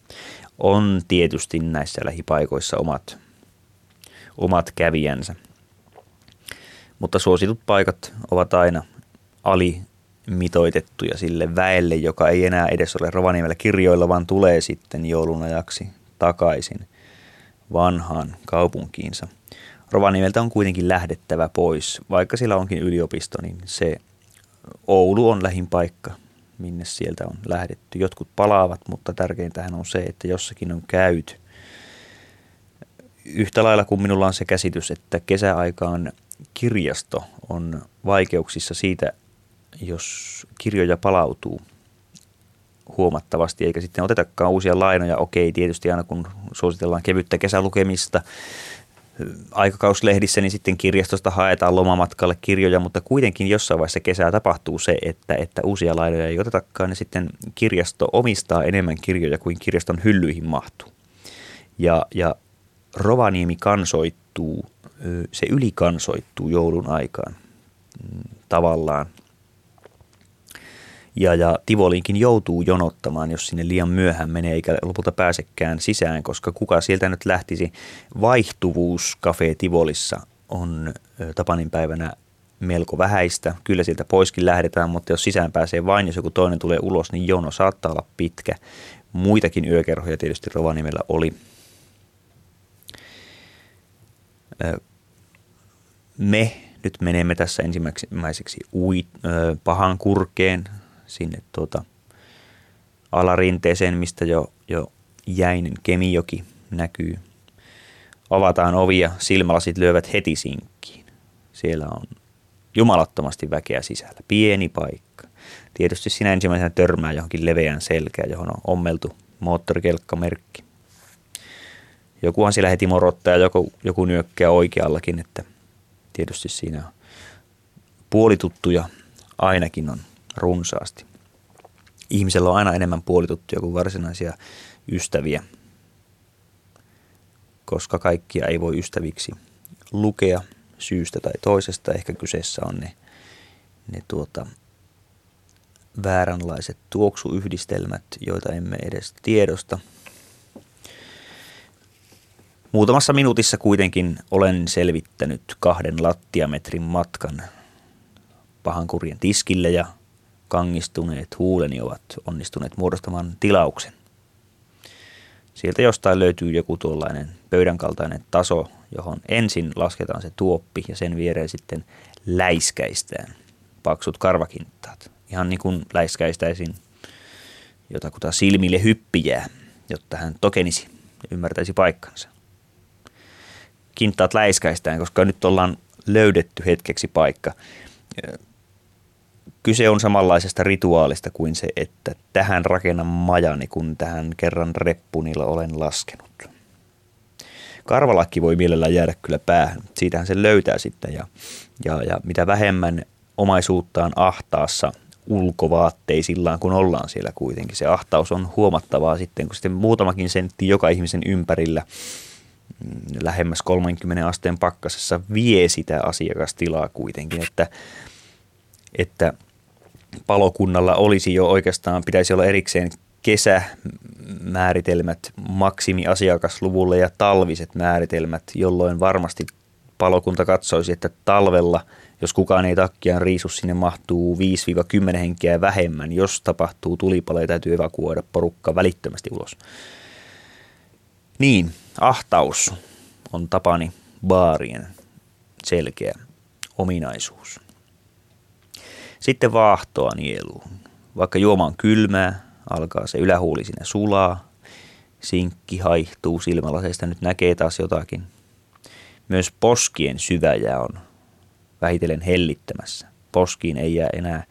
B: On tietysti näissä lähipaikoissa omat, omat kävijänsä, mutta suositut paikat ovat aina ali mitoitettuja sille väelle, joka ei enää edes ole Rovaniemellä kirjoilla, vaan tulee sitten joulun ajaksi takaisin vanhaan kaupunkiinsa. Rovaniemeltä on kuitenkin lähdettävä pois. Vaikka siellä onkin yliopisto, niin se Oulu on lähin paikka, minne sieltä on lähdetty. Jotkut palaavat, mutta tärkeintähän on se, että jossakin on käyty. Yhtä lailla kuin minulla on se käsitys, että kesäaikaan kirjasto on vaikeuksissa siitä, jos kirjoja palautuu huomattavasti, eikä sitten otetakaan uusia lainoja. Okei, tietysti aina kun suositellaan kevyttä kesälukemista, aikakauslehdissä, niin sitten kirjastosta haetaan lomamatkalle kirjoja, mutta kuitenkin jossain vaiheessa kesää tapahtuu se, että, että uusia lainoja ei otetakaan, ja sitten kirjasto omistaa enemmän kirjoja kuin kirjaston hyllyihin mahtuu. Ja, ja Rovaniemi kansoittuu, se ylikansoittuu joulun aikaan mm, tavallaan ja, ja Tivolinkin joutuu jonottamaan, jos sinne liian myöhään menee eikä lopulta pääsekään sisään, koska kuka sieltä nyt lähtisi. Vaihtuvuus Cafe Tivolissa on Tapanin päivänä melko vähäistä. Kyllä sieltä poiskin lähdetään, mutta jos sisään pääsee vain, jos joku toinen tulee ulos, niin jono saattaa olla pitkä. Muitakin yökerhoja tietysti Rovaniemellä oli. Me nyt menemme tässä ensimmäiseksi ui, pahan kurkeen sinne tuota alarinteeseen, mistä jo, jo jäinen Kemijoki näkyy. Avataan ovia, silmälasit lyövät heti sinkkiin. Siellä on jumalattomasti väkeä sisällä. Pieni paikka. Tietysti sinä ensimmäisenä törmää johonkin leveään selkään, johon on ommeltu moottorikelkkamerkki. Jokuhan siellä heti morottaa ja joku, joku nyökkää oikeallakin, että tietysti siinä puolituttuja ainakin on runsaasti. Ihmisellä on aina enemmän puolituttuja kuin varsinaisia ystäviä, koska kaikkia ei voi ystäviksi lukea syystä tai toisesta. Ehkä kyseessä on ne, ne tuota, vääränlaiset tuoksuyhdistelmät, joita emme edes tiedosta. Muutamassa minuutissa kuitenkin olen selvittänyt kahden lattiametrin matkan pahan kurjen tiskille ja kangistuneet huuleni ovat onnistuneet muodostamaan tilauksen. Sieltä jostain löytyy joku tuollainen pöydän kaltainen taso, johon ensin lasketaan se tuoppi ja sen viereen sitten läiskäistään paksut karvakintaat. Ihan niin kuin läiskäistäisin jotakuta silmille hyppijää, jotta hän tokenisi ja ymmärtäisi paikkansa. Kintaat läiskäistään, koska nyt ollaan löydetty hetkeksi paikka kyse on samanlaisesta rituaalista kuin se, että tähän rakennan majani, kun tähän kerran reppunilla olen laskenut. Karvalakki voi mielellään jäädä kyllä päähän. Siitähän se löytää sitten ja, ja, ja mitä vähemmän omaisuuttaan ahtaassa ulkovaatteisillaan, kun ollaan siellä kuitenkin. Se ahtaus on huomattavaa sitten, kun sitten muutamakin sentti joka ihmisen ympärillä mm, lähemmäs 30 asteen pakkasessa vie sitä asiakastilaa kuitenkin, että, että – palokunnalla olisi jo oikeastaan, pitäisi olla erikseen kesämääritelmät maksimiasiakasluvulle ja talviset määritelmät, jolloin varmasti palokunta katsoisi, että talvella, jos kukaan ei takkiaan riisu, sinne mahtuu 5-10 henkeä vähemmän. Jos tapahtuu tulipalo, täytyy evakuoida porukka välittömästi ulos. Niin, ahtaus on tapani baarien selkeä ominaisuus. Sitten vaahtoa nieluun. Vaikka juoma on kylmää, alkaa se ylähuuli sinne sulaa, sinkki haihtuu silmälaseista, nyt näkee taas jotakin. Myös poskien syväjä on vähitellen hellittämässä. Poskiin ei jää enää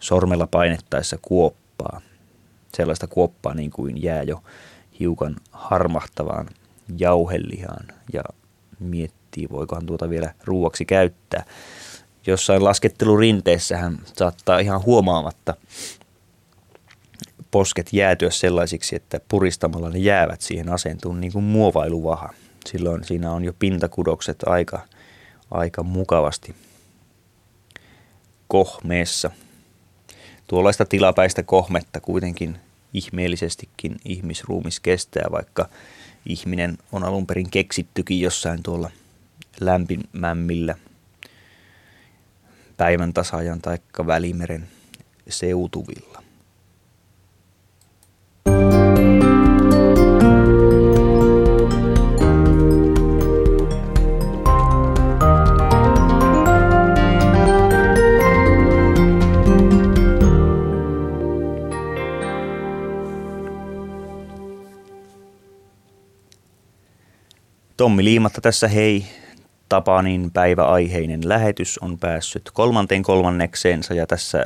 B: sormella painettaessa kuoppaa. Sellaista kuoppaa niin kuin jää jo hiukan harmahtavaan jauhelihaan ja miettii, voikohan tuota vielä ruuaksi käyttää jossain laskettelurinteessähän saattaa ihan huomaamatta posket jäätyä sellaisiksi, että puristamalla ne jäävät siihen asentuun niin kuin muovailuvaha. Silloin siinä on jo pintakudokset aika, aika mukavasti kohmeessa. Tuollaista tilapäistä kohmetta kuitenkin ihmeellisestikin ihmisruumis kestää, vaikka ihminen on alun perin keksittykin jossain tuolla lämpimämmillä – päivän tasajan tai välimeren seutuvilla. Tommi Liimatta tässä hei Tapanin päiväaiheinen lähetys on päässyt kolmanteen kolmannekseensa ja tässä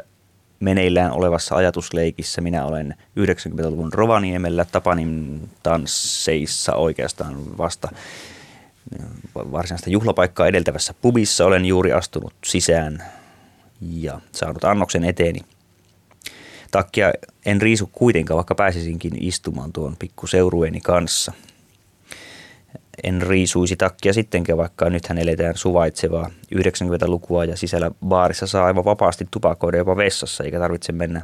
B: meneillään olevassa ajatusleikissä minä olen 90-luvun Rovaniemellä. Tapanin tansseissa oikeastaan vasta varsinaista juhlapaikkaa edeltävässä pubissa. Olen juuri astunut sisään ja saanut annoksen eteeni. Takkia en riisu kuitenkaan, vaikka pääsisinkin istumaan tuon pikkuseurueeni kanssa – en riisuisi takkia sittenkään, vaikka nythän eletään suvaitsevaa 90-lukua ja sisällä baarissa saa aivan vapaasti tupakoida jopa vessassa, eikä tarvitse mennä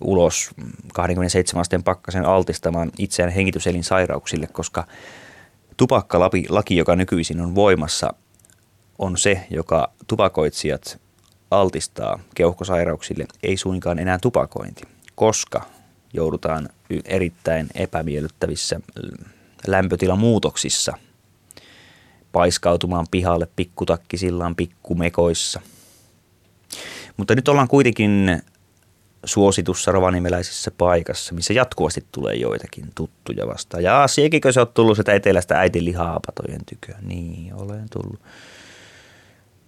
B: ulos 27 asteen pakkasen altistamaan itseään hengityselinsairauksille, koska tupakkalaki, joka nykyisin on voimassa, on se, joka tupakoitsijat altistaa keuhkosairauksille, ei suinkaan enää tupakointi, koska joudutaan erittäin epämiellyttävissä lämpötilamuutoksissa paiskautumaan pihalle pikkutakkisillaan pikkumekoissa. Mutta nyt ollaan kuitenkin suositussa rovanimeläisessä paikassa, missä jatkuvasti tulee joitakin tuttuja vastaan. Ja siekikö se on tullut sitä etelästä äitin lihaapatojen tykö? Niin, olen tullut.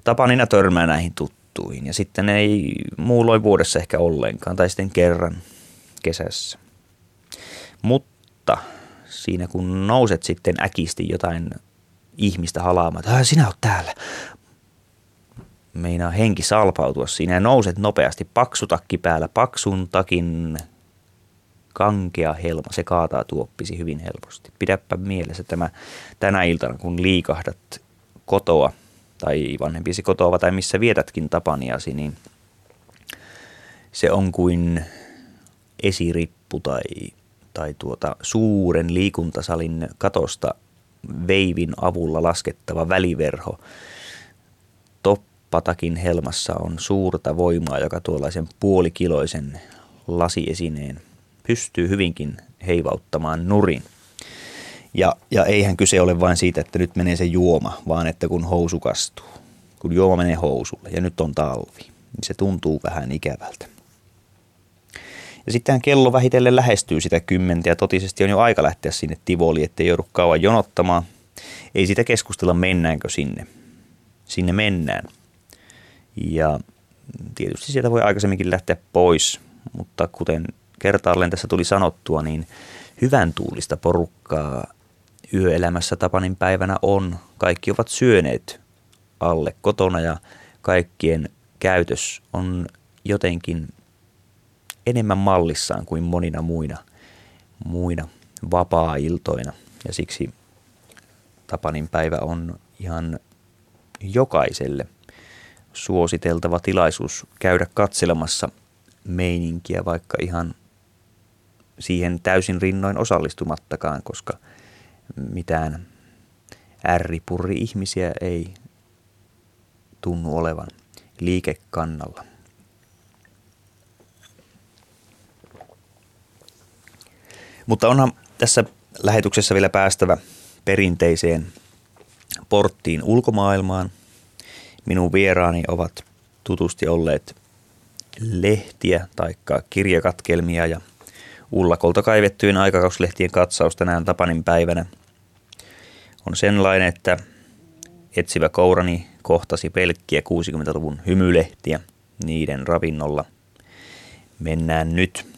B: Tapanina törmää näihin tuttuihin ja sitten ei muulloin vuodessa ehkä ollenkaan tai sitten kerran kesässä. Mutta siinä kun nouset sitten äkisti jotain ihmistä halaamaan, että sinä oot täällä. Meinaa henki salpautua siinä ja nouset nopeasti paksutakki päällä, paksun takin kankea helma, se kaataa tuoppisi hyvin helposti. Pidäpä mielessä tämä tänä iltana, kun liikahdat kotoa tai vanhempiesi kotoa tai missä vietätkin tapaniasi, niin se on kuin esirippu tai tai tuota suuren liikuntasalin katosta veivin avulla laskettava väliverho. Toppatakin helmassa on suurta voimaa, joka tuollaisen puolikiloisen lasiesineen pystyy hyvinkin heivauttamaan nurin. Ja, ja eihän kyse ole vain siitä, että nyt menee se juoma, vaan että kun housu kastuu, kun juoma menee housulle ja nyt on talvi, niin se tuntuu vähän ikävältä. Ja sitten kello vähitellen lähestyy sitä kymmentä ja totisesti on jo aika lähteä sinne Tivoli, ettei joudu kauan jonottamaan. Ei sitä keskustella, mennäänkö sinne. Sinne mennään. Ja tietysti sieltä voi aikaisemminkin lähteä pois, mutta kuten kertaalleen tässä tuli sanottua, niin hyvän tuulista porukkaa yöelämässä Tapanin päivänä on. Kaikki ovat syöneet alle kotona ja kaikkien käytös on jotenkin enemmän mallissaan kuin monina muina, muina vapaa-iltoina. Ja siksi Tapanin päivä on ihan jokaiselle suositeltava tilaisuus käydä katselemassa meininkiä, vaikka ihan siihen täysin rinnoin osallistumattakaan, koska mitään ärripurri ihmisiä ei tunnu olevan liikekannalla. Mutta onhan tässä lähetyksessä vielä päästävä perinteiseen porttiin ulkomaailmaan. Minun vieraani ovat tutusti olleet lehtiä tai kirjakatkelmia ja Ullakolta kaivettyjen aikakauslehtien katsaus tänään Tapanin päivänä on sellainen, että etsivä kourani kohtasi pelkkiä 60-luvun hymylehtiä niiden ravinnolla. Mennään nyt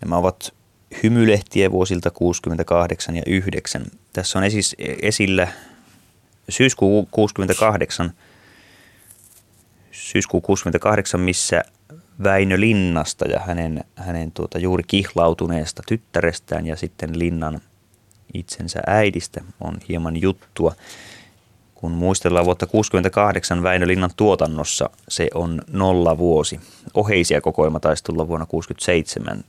B: Nämä ovat hymylehtiä vuosilta 68 ja 9. Tässä on esis, esillä syyskuu 68, syyskuu 68, missä Väinö Linnasta ja hänen, hänen tuota, juuri kihlautuneesta tyttärestään ja sitten Linnan itsensä äidistä on hieman juttua. Kun muistellaan vuotta 68 Väinö Linnan tuotannossa, se on nolla vuosi. Oheisia kokoelma taisi tulla vuonna 67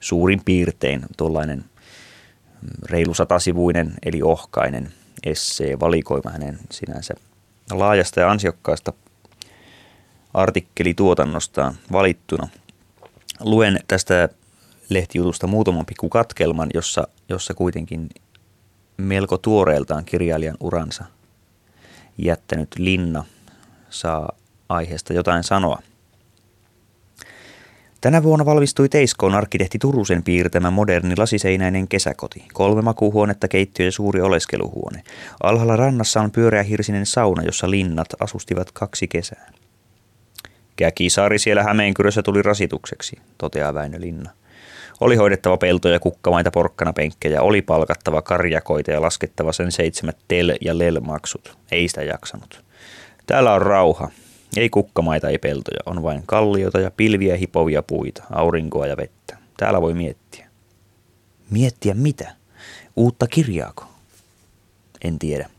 B: suurin piirtein tuollainen reilu satasivuinen eli ohkainen essee valikoima hänen sinänsä laajasta ja ansiokkaasta artikkelituotannostaan valittuna. Luen tästä lehtijutusta muutaman pikku katkelman, jossa, jossa kuitenkin melko tuoreeltaan kirjailijan uransa jättänyt Linna saa aiheesta jotain sanoa. Tänä vuonna valmistui Teiskoon arkkitehti Turusen piirtämä moderni lasiseinäinen kesäkoti. Kolme makuuhuonetta, keittiö ja suuri oleskeluhuone. Alhaalla rannassa on pyöreä hirsinen sauna, jossa linnat asustivat kaksi kesää. Käkisaari siellä Hämeenkyrössä tuli rasitukseksi, toteaa Väinö Linna. Oli hoidettava peltoja, kukkamaita, porkkanapenkkejä, oli palkattava karjakoita ja laskettava sen seitsemät tel- ja lel-maksut. Ei sitä jaksanut. Täällä on rauha. Ei kukkamaita, ei peltoja. On vain kalliota ja pilviä hipovia puita, aurinkoa ja vettä. Täällä voi miettiä. Miettiä mitä? Uutta kirjaako? En tiedä.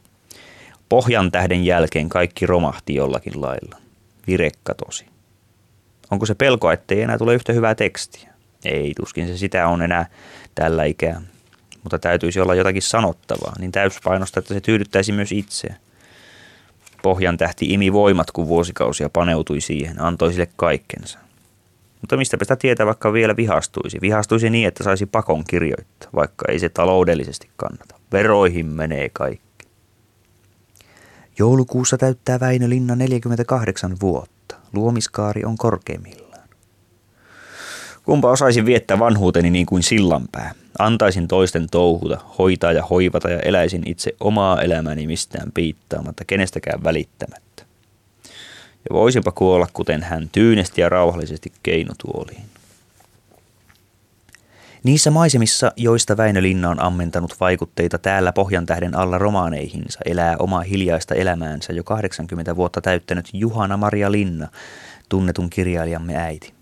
B: Pohjan tähden jälkeen kaikki romahti jollakin lailla. Virekka tosi. Onko se pelko, ettei enää tule yhtä hyvää tekstiä? Ei, tuskin se sitä on enää tällä ikää. Mutta täytyisi olla jotakin sanottavaa, niin täyspainosta, että se tyydyttäisi myös itseä. Pohjan tähti imi voimat, kun vuosikausia paneutui siihen, antoi sille kaikkensa. Mutta mistä sitä tietää, vaikka vielä vihastuisi. Vihastuisi niin, että saisi pakon kirjoittaa, vaikka ei se taloudellisesti kannata. Veroihin menee kaikki. Joulukuussa täyttää Väinö Linna 48 vuotta. Luomiskaari on korkeimmillaan. Kumpa osaisin viettää vanhuuteni niin kuin sillanpää. Antaisin toisten touhuta, hoitaa ja hoivata ja eläisin itse omaa elämäni mistään piittaamatta, kenestäkään välittämättä. Ja voisinpa kuolla kuten hän tyynesti ja rauhallisesti keinutuoliin. Niissä maisemissa, joista Väinö Linna on ammentanut vaikutteita täällä Pohjantähden alla romaaneihinsa, elää omaa hiljaista elämäänsä jo 80 vuotta täyttänyt Juhana Maria Linna, tunnetun kirjailijamme äiti.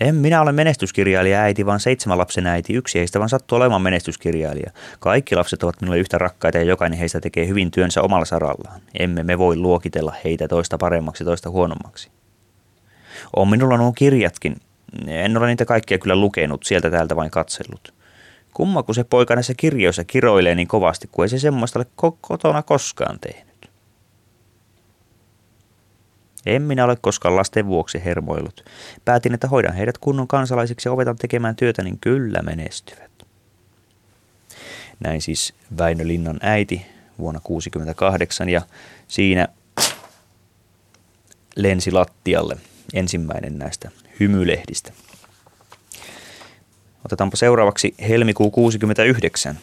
B: En minä ole menestyskirjailija äiti, vaan seitsemän lapsen äiti. Yksi heistä vaan sattuu olemaan menestyskirjailija. Kaikki lapset ovat minulle yhtä rakkaita ja jokainen heistä tekee hyvin työnsä omalla sarallaan. Emme me voi luokitella heitä toista paremmaksi toista huonommaksi. On minulla nuo kirjatkin. En ole niitä kaikkia kyllä lukenut, sieltä täältä vain katsellut. Kumma, kun se poika näissä kirjoissa kiroilee niin kovasti, kun ei se semmoista ole kotona koskaan tehnyt. En minä ole koskaan lasten vuoksi hermoillut. Päätin, että hoidan heidät kunnon kansalaisiksi ja opetan tekemään työtä, niin kyllä menestyvät. Näin siis Väinö Linnan äiti vuonna 1968 ja siinä lensi lattialle ensimmäinen näistä hymylehdistä. Otetaanpa seuraavaksi helmikuu 69,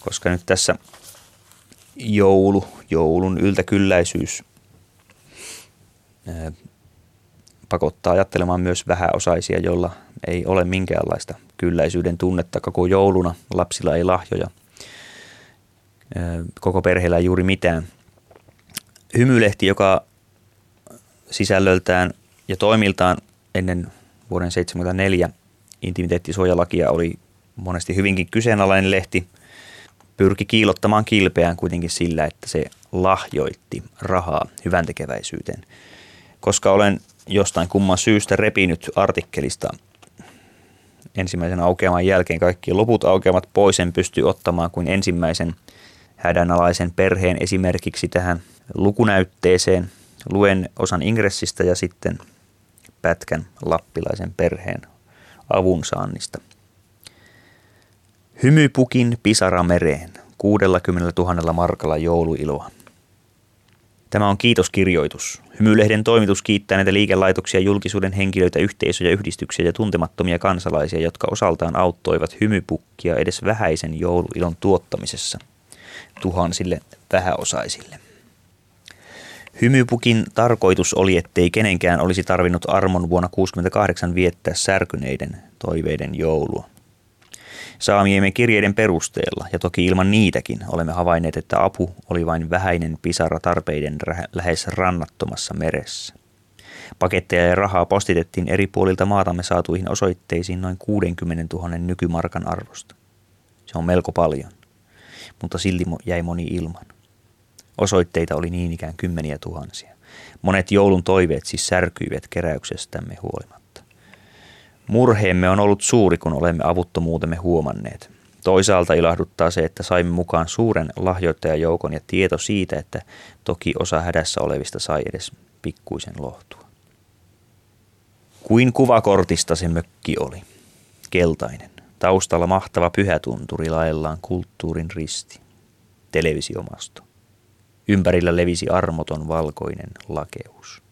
B: koska nyt tässä joulu, joulun yltäkylläisyys pakottaa ajattelemaan myös vähäosaisia, joilla ei ole minkäänlaista kylläisyyden tunnetta koko jouluna. Lapsilla ei lahjoja, koko perheellä ei juuri mitään. Hymylehti, joka sisällöltään ja toimiltaan ennen vuoden 1974 intimiteettisuojalakia oli monesti hyvinkin kyseenalainen lehti, pyrki kiilottamaan kilpeään kuitenkin sillä, että se lahjoitti rahaa hyvän tekeväisyyteen – koska olen jostain kumman syystä repinyt artikkelista ensimmäisen aukeaman jälkeen kaikki loput aukeamat pois en pysty ottamaan kuin ensimmäisen hädänalaisen perheen esimerkiksi tähän lukunäytteeseen. Luen osan ingressistä ja sitten pätkän lappilaisen perheen avunsaannista. Hymypukin pisara mereen, 60 000 markalla jouluiloa. Tämä on kiitoskirjoitus. Hymylehden toimitus kiittää näitä liikelaitoksia, julkisuuden henkilöitä, yhteisöjä, yhdistyksiä ja tuntemattomia kansalaisia, jotka osaltaan auttoivat hymypukkia edes vähäisen jouluilon tuottamisessa tuhansille vähäosaisille. Hymypukin tarkoitus oli, ettei kenenkään olisi tarvinnut armon vuonna 68 viettää särkyneiden toiveiden joulua. Saamiemme kirjeiden perusteella, ja toki ilman niitäkin, olemme havainneet, että apu oli vain vähäinen pisara tarpeiden lähes rannattomassa meressä. Paketteja ja rahaa postitettiin eri puolilta maatamme saatuihin osoitteisiin noin 60 000 nykymarkan arvosta. Se on melko paljon, mutta silti jäi moni ilman. Osoitteita oli niin ikään kymmeniä tuhansia. Monet joulun toiveet siis särkyivät keräyksestämme huolimatta. Murheemme on ollut suuri, kun olemme avuttomuutemme huomanneet. Toisaalta ilahduttaa se, että saimme mukaan suuren lahjoittajajoukon ja tieto siitä, että toki osa hädässä olevista sai edes pikkuisen lohtua. Kuin kuvakortista se mökki oli. Keltainen. Taustalla mahtava pyhätunturi laellaan kulttuurin risti. Televisiomasto. Ympärillä levisi armoton valkoinen lakeus.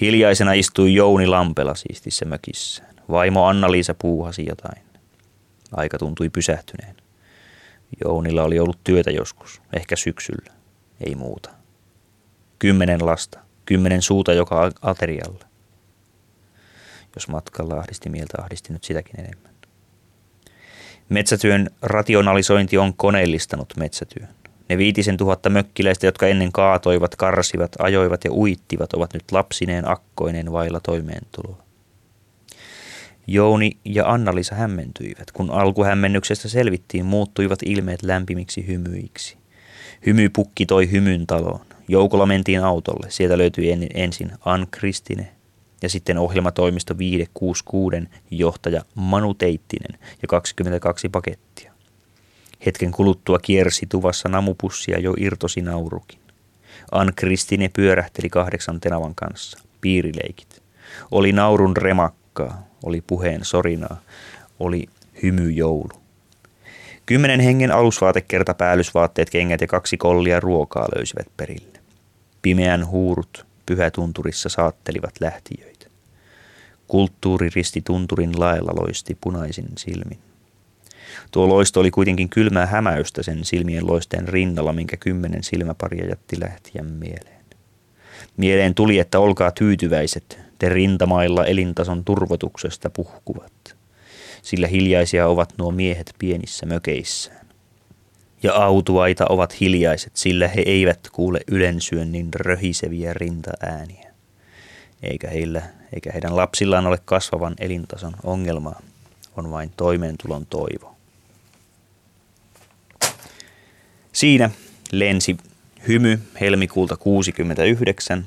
B: Hiljaisena istui Jouni Lampela siistissä mökissään. Vaimo Anna-Liisa puuhasi jotain. Aika tuntui pysähtyneen. Jounilla oli ollut työtä joskus, ehkä syksyllä, ei muuta. Kymmenen lasta, kymmenen suuta joka aterialle. Jos matkalla ahdisti mieltä, ahdisti nyt sitäkin enemmän. Metsätyön rationalisointi on koneellistanut metsätyön. Ne viitisen tuhatta mökkiläistä, jotka ennen kaatoivat, karsivat, ajoivat ja uittivat, ovat nyt lapsineen akkoineen vailla toimeentuloa. Jouni ja Anna-Liisa hämmentyivät. Kun alkuhämmennyksestä selvittiin, muuttuivat ilmeet lämpimiksi hymyiksi. Hymy pukki toi hymyn taloon. Joukolla mentiin autolle. Sieltä löytyi ensin Ann Kristine ja sitten ohjelmatoimisto 566 johtaja Manu Teittinen ja 22 pakettia. Hetken kuluttua kiersi tuvassa namupussia jo irtosi naurukin. Ann Kristine pyörähteli kahdeksan tenavan kanssa. Piirileikit. Oli naurun remakkaa, oli puheen sorinaa, oli hymyjoulu. Kymmenen hengen alusvaatekerta päällysvaatteet, kengät ja kaksi kollia ruokaa löysivät perille. Pimeän huurut pyhätunturissa saattelivat lähtiöitä. Kulttuuriristi tunturin laella loisti punaisin silmin. Tuo loisto oli kuitenkin kylmää hämäystä sen silmien loisteen rinnalla, minkä kymmenen silmäparia jätti lähtien mieleen. Mieleen tuli, että olkaa tyytyväiset, te rintamailla elintason turvotuksesta puhkuvat, sillä hiljaisia ovat nuo miehet pienissä mökeissään. Ja autuaita ovat hiljaiset, sillä he eivät kuule ylensyönnin röhiseviä rintaääniä. Eikä, heillä, eikä heidän lapsillaan ole kasvavan elintason ongelmaa, on vain toimeentulon toivo. Siinä lensi hymy helmikuulta 69.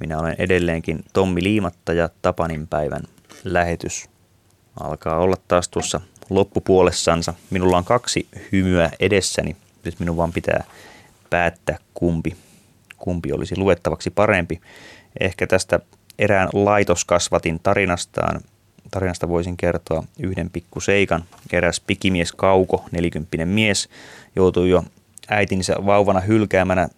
B: Minä olen edelleenkin Tommi Liimatta ja Tapanin päivän lähetys alkaa olla taas tuossa loppupuolessansa. Minulla on kaksi hymyä edessäni. Nyt minun vaan pitää päättää kumpi, kumpi olisi luettavaksi parempi. Ehkä tästä erään laitoskasvatin tarinastaan tarinasta voisin kertoa yhden pikkuseikan. Eräs pikimies Kauko, nelikymppinen mies, joutui jo äitinsä vauvana hylkäämänä.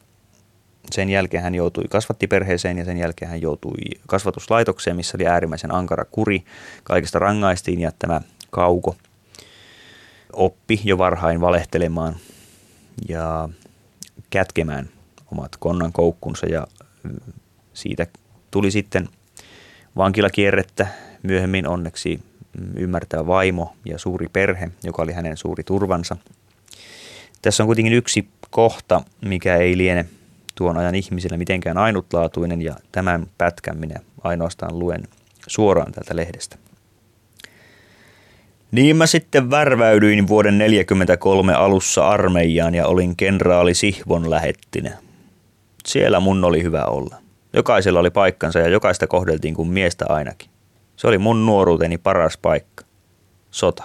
B: Sen jälkeen hän joutui kasvattiperheeseen ja sen jälkeen hän joutui kasvatuslaitokseen, missä oli äärimmäisen ankara kuri. Kaikesta rangaistiin ja tämä Kauko oppi jo varhain valehtelemaan ja kätkemään omat konnan koukkunsa ja siitä tuli sitten vankilakierrettä, myöhemmin onneksi ymmärtää vaimo ja suuri perhe, joka oli hänen suuri turvansa. Tässä on kuitenkin yksi kohta, mikä ei liene tuon ajan ihmisille mitenkään ainutlaatuinen ja tämän pätkän minä ainoastaan luen suoraan tältä lehdestä. Niin mä sitten värväydyin vuoden 43 alussa armeijaan ja olin kenraali Sihvon lähettinen. Siellä mun oli hyvä olla. Jokaisella oli paikkansa ja jokaista kohdeltiin kuin miestä ainakin. Se oli mun nuoruuteni paras paikka. Sota.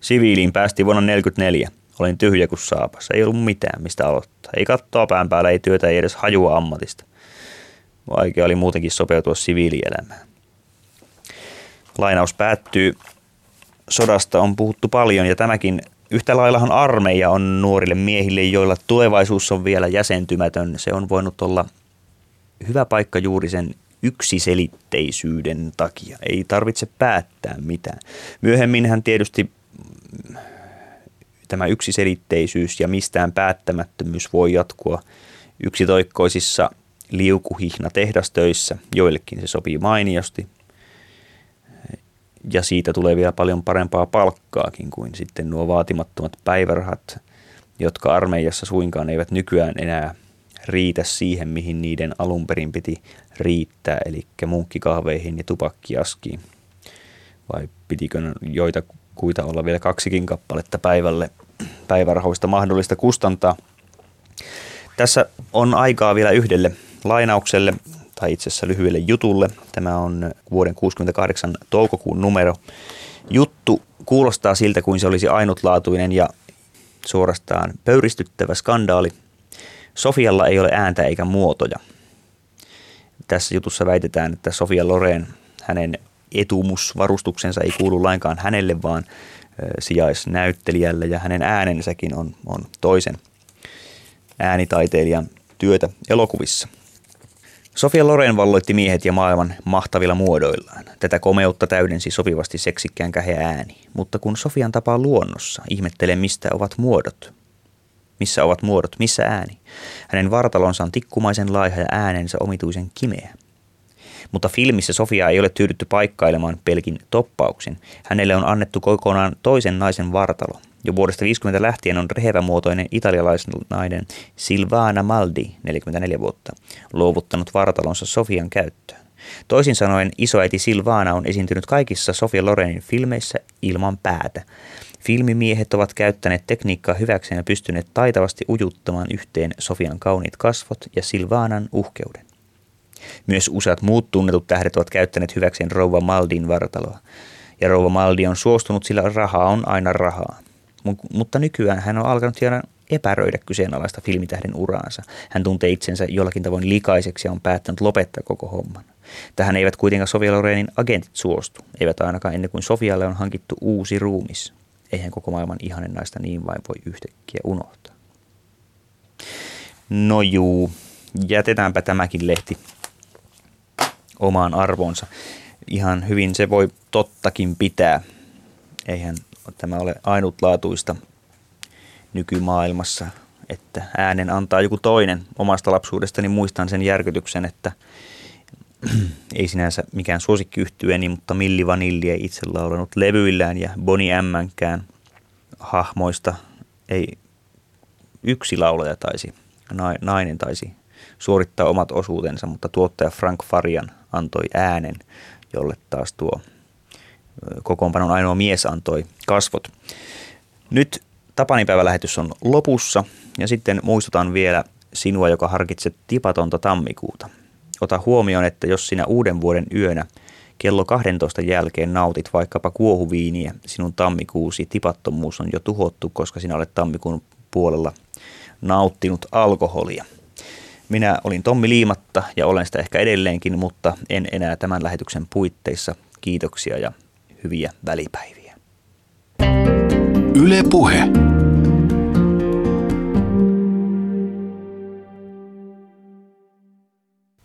B: Siviiliin päästi vuonna 1944. Olin tyhjä kuin saapas. Ei ollut mitään, mistä aloittaa. Ei kattoa pään päällä, ei työtä, ei edes hajua ammatista. Vaikea oli muutenkin sopeutua siviilielämään. Lainaus päättyy. Sodasta on puhuttu paljon ja tämäkin Yhtä laillahan armeija on nuorille miehille, joilla tulevaisuus on vielä jäsentymätön. Se on voinut olla hyvä paikka juuri sen yksiselitteisyyden takia. Ei tarvitse päättää mitään. Myöhemminhän tietysti tämä yksiselitteisyys ja mistään päättämättömyys voi jatkua yksitoikkoisissa liukuhihna tehdastöissä. Joillekin se sopii mainiosti. Ja siitä tulee vielä paljon parempaa palkkaakin kuin sitten nuo vaatimattomat päivärahat, jotka armeijassa suinkaan eivät nykyään enää riitä siihen, mihin niiden alun perin piti riittää, eli munkkikahveihin ja tupakkiaskiin. Vai pitikö joita kuita olla vielä kaksikin kappaletta päivälle päivärahoista mahdollista kustantaa. Tässä on aikaa vielä yhdelle lainaukselle tai itse asiassa lyhyelle jutulle. Tämä on vuoden 68 toukokuun numero. Juttu kuulostaa siltä kuin se olisi ainutlaatuinen ja suorastaan pöyristyttävä skandaali Sofialla ei ole ääntä eikä muotoja. Tässä jutussa väitetään, että Sofia Loren, hänen etumusvarustuksensa ei kuulu lainkaan hänelle, vaan sijaisnäyttelijälle ja hänen äänensäkin on, on toisen äänitaiteilijan työtä elokuvissa. Sofia Loren valloitti miehet ja maailman mahtavilla muodoillaan. Tätä komeutta täydensi sopivasti seksikkään käheä ääni. Mutta kun Sofian tapaa luonnossa, ihmettelee mistä ovat muodot. Missä ovat muodot, missä ääni? Hänen vartalonsa on tikkumaisen laiha ja äänensä omituisen kimeä. Mutta filmissä Sofia ei ole tyydytty paikkailemaan pelkin toppauksin. Hänelle on annettu kokonaan toisen naisen vartalo. Jo vuodesta 50 lähtien on rehevämuotoinen italialaisnainen Silvana Maldi, 44 vuotta, luovuttanut vartalonsa Sofian käyttöön. Toisin sanoen isoäiti Silvana on esiintynyt kaikissa Sofia Lorenin filmeissä ilman päätä. Filmimiehet ovat käyttäneet tekniikkaa hyväkseen ja pystyneet taitavasti ujuttamaan yhteen Sofian kauniit kasvot ja Silvanan uhkeuden. Myös useat muut tunnetut tähdet ovat käyttäneet hyväkseen rouva Maldin vartaloa. Ja rouva Maldi on suostunut, sillä rahaa on aina rahaa. Mutta nykyään hän on alkanut hieman epäröidä kyseenalaista filmitähden uraansa. Hän tuntee itsensä jollakin tavoin likaiseksi ja on päättänyt lopettaa koko homman. Tähän eivät kuitenkaan Sofia Lorenin agentit suostu, eivät ainakaan ennen kuin Sofialle on hankittu uusi ruumis. Eihän koko maailman ihanen naista niin vain voi yhtäkkiä unohtaa. No juu, jätetäänpä tämäkin lehti omaan arvonsa. Ihan hyvin se voi tottakin pitää. Eihän tämä ole ainutlaatuista nykymaailmassa, että äänen antaa joku toinen. Omasta lapsuudestani muistan sen järkytyksen, että ei sinänsä mikään suosikkiyhtyeni, mutta Milli Vanilli ei itse laulanut levyillään ja Boni Ämmänkään hahmoista ei yksi laulaja taisi, nainen taisi suorittaa omat osuutensa, mutta tuottaja Frank Farian antoi äänen, jolle taas tuo kokoonpanon ainoa mies antoi kasvot. Nyt Tapanipäivälähetys on lopussa ja sitten muistutan vielä sinua, joka harkitset tipatonta tammikuuta. Ota huomioon, että jos sinä uuden vuoden yönä kello 12 jälkeen nautit vaikkapa kuohuviiniä, sinun tammikuusi tipattomuus on jo tuhottu, koska sinä olet tammikuun puolella nauttinut alkoholia. Minä olin Tommi Liimatta ja olen sitä ehkä edelleenkin, mutta en enää tämän lähetyksen puitteissa. Kiitoksia ja hyviä välipäiviä.
A: Yle Puhe.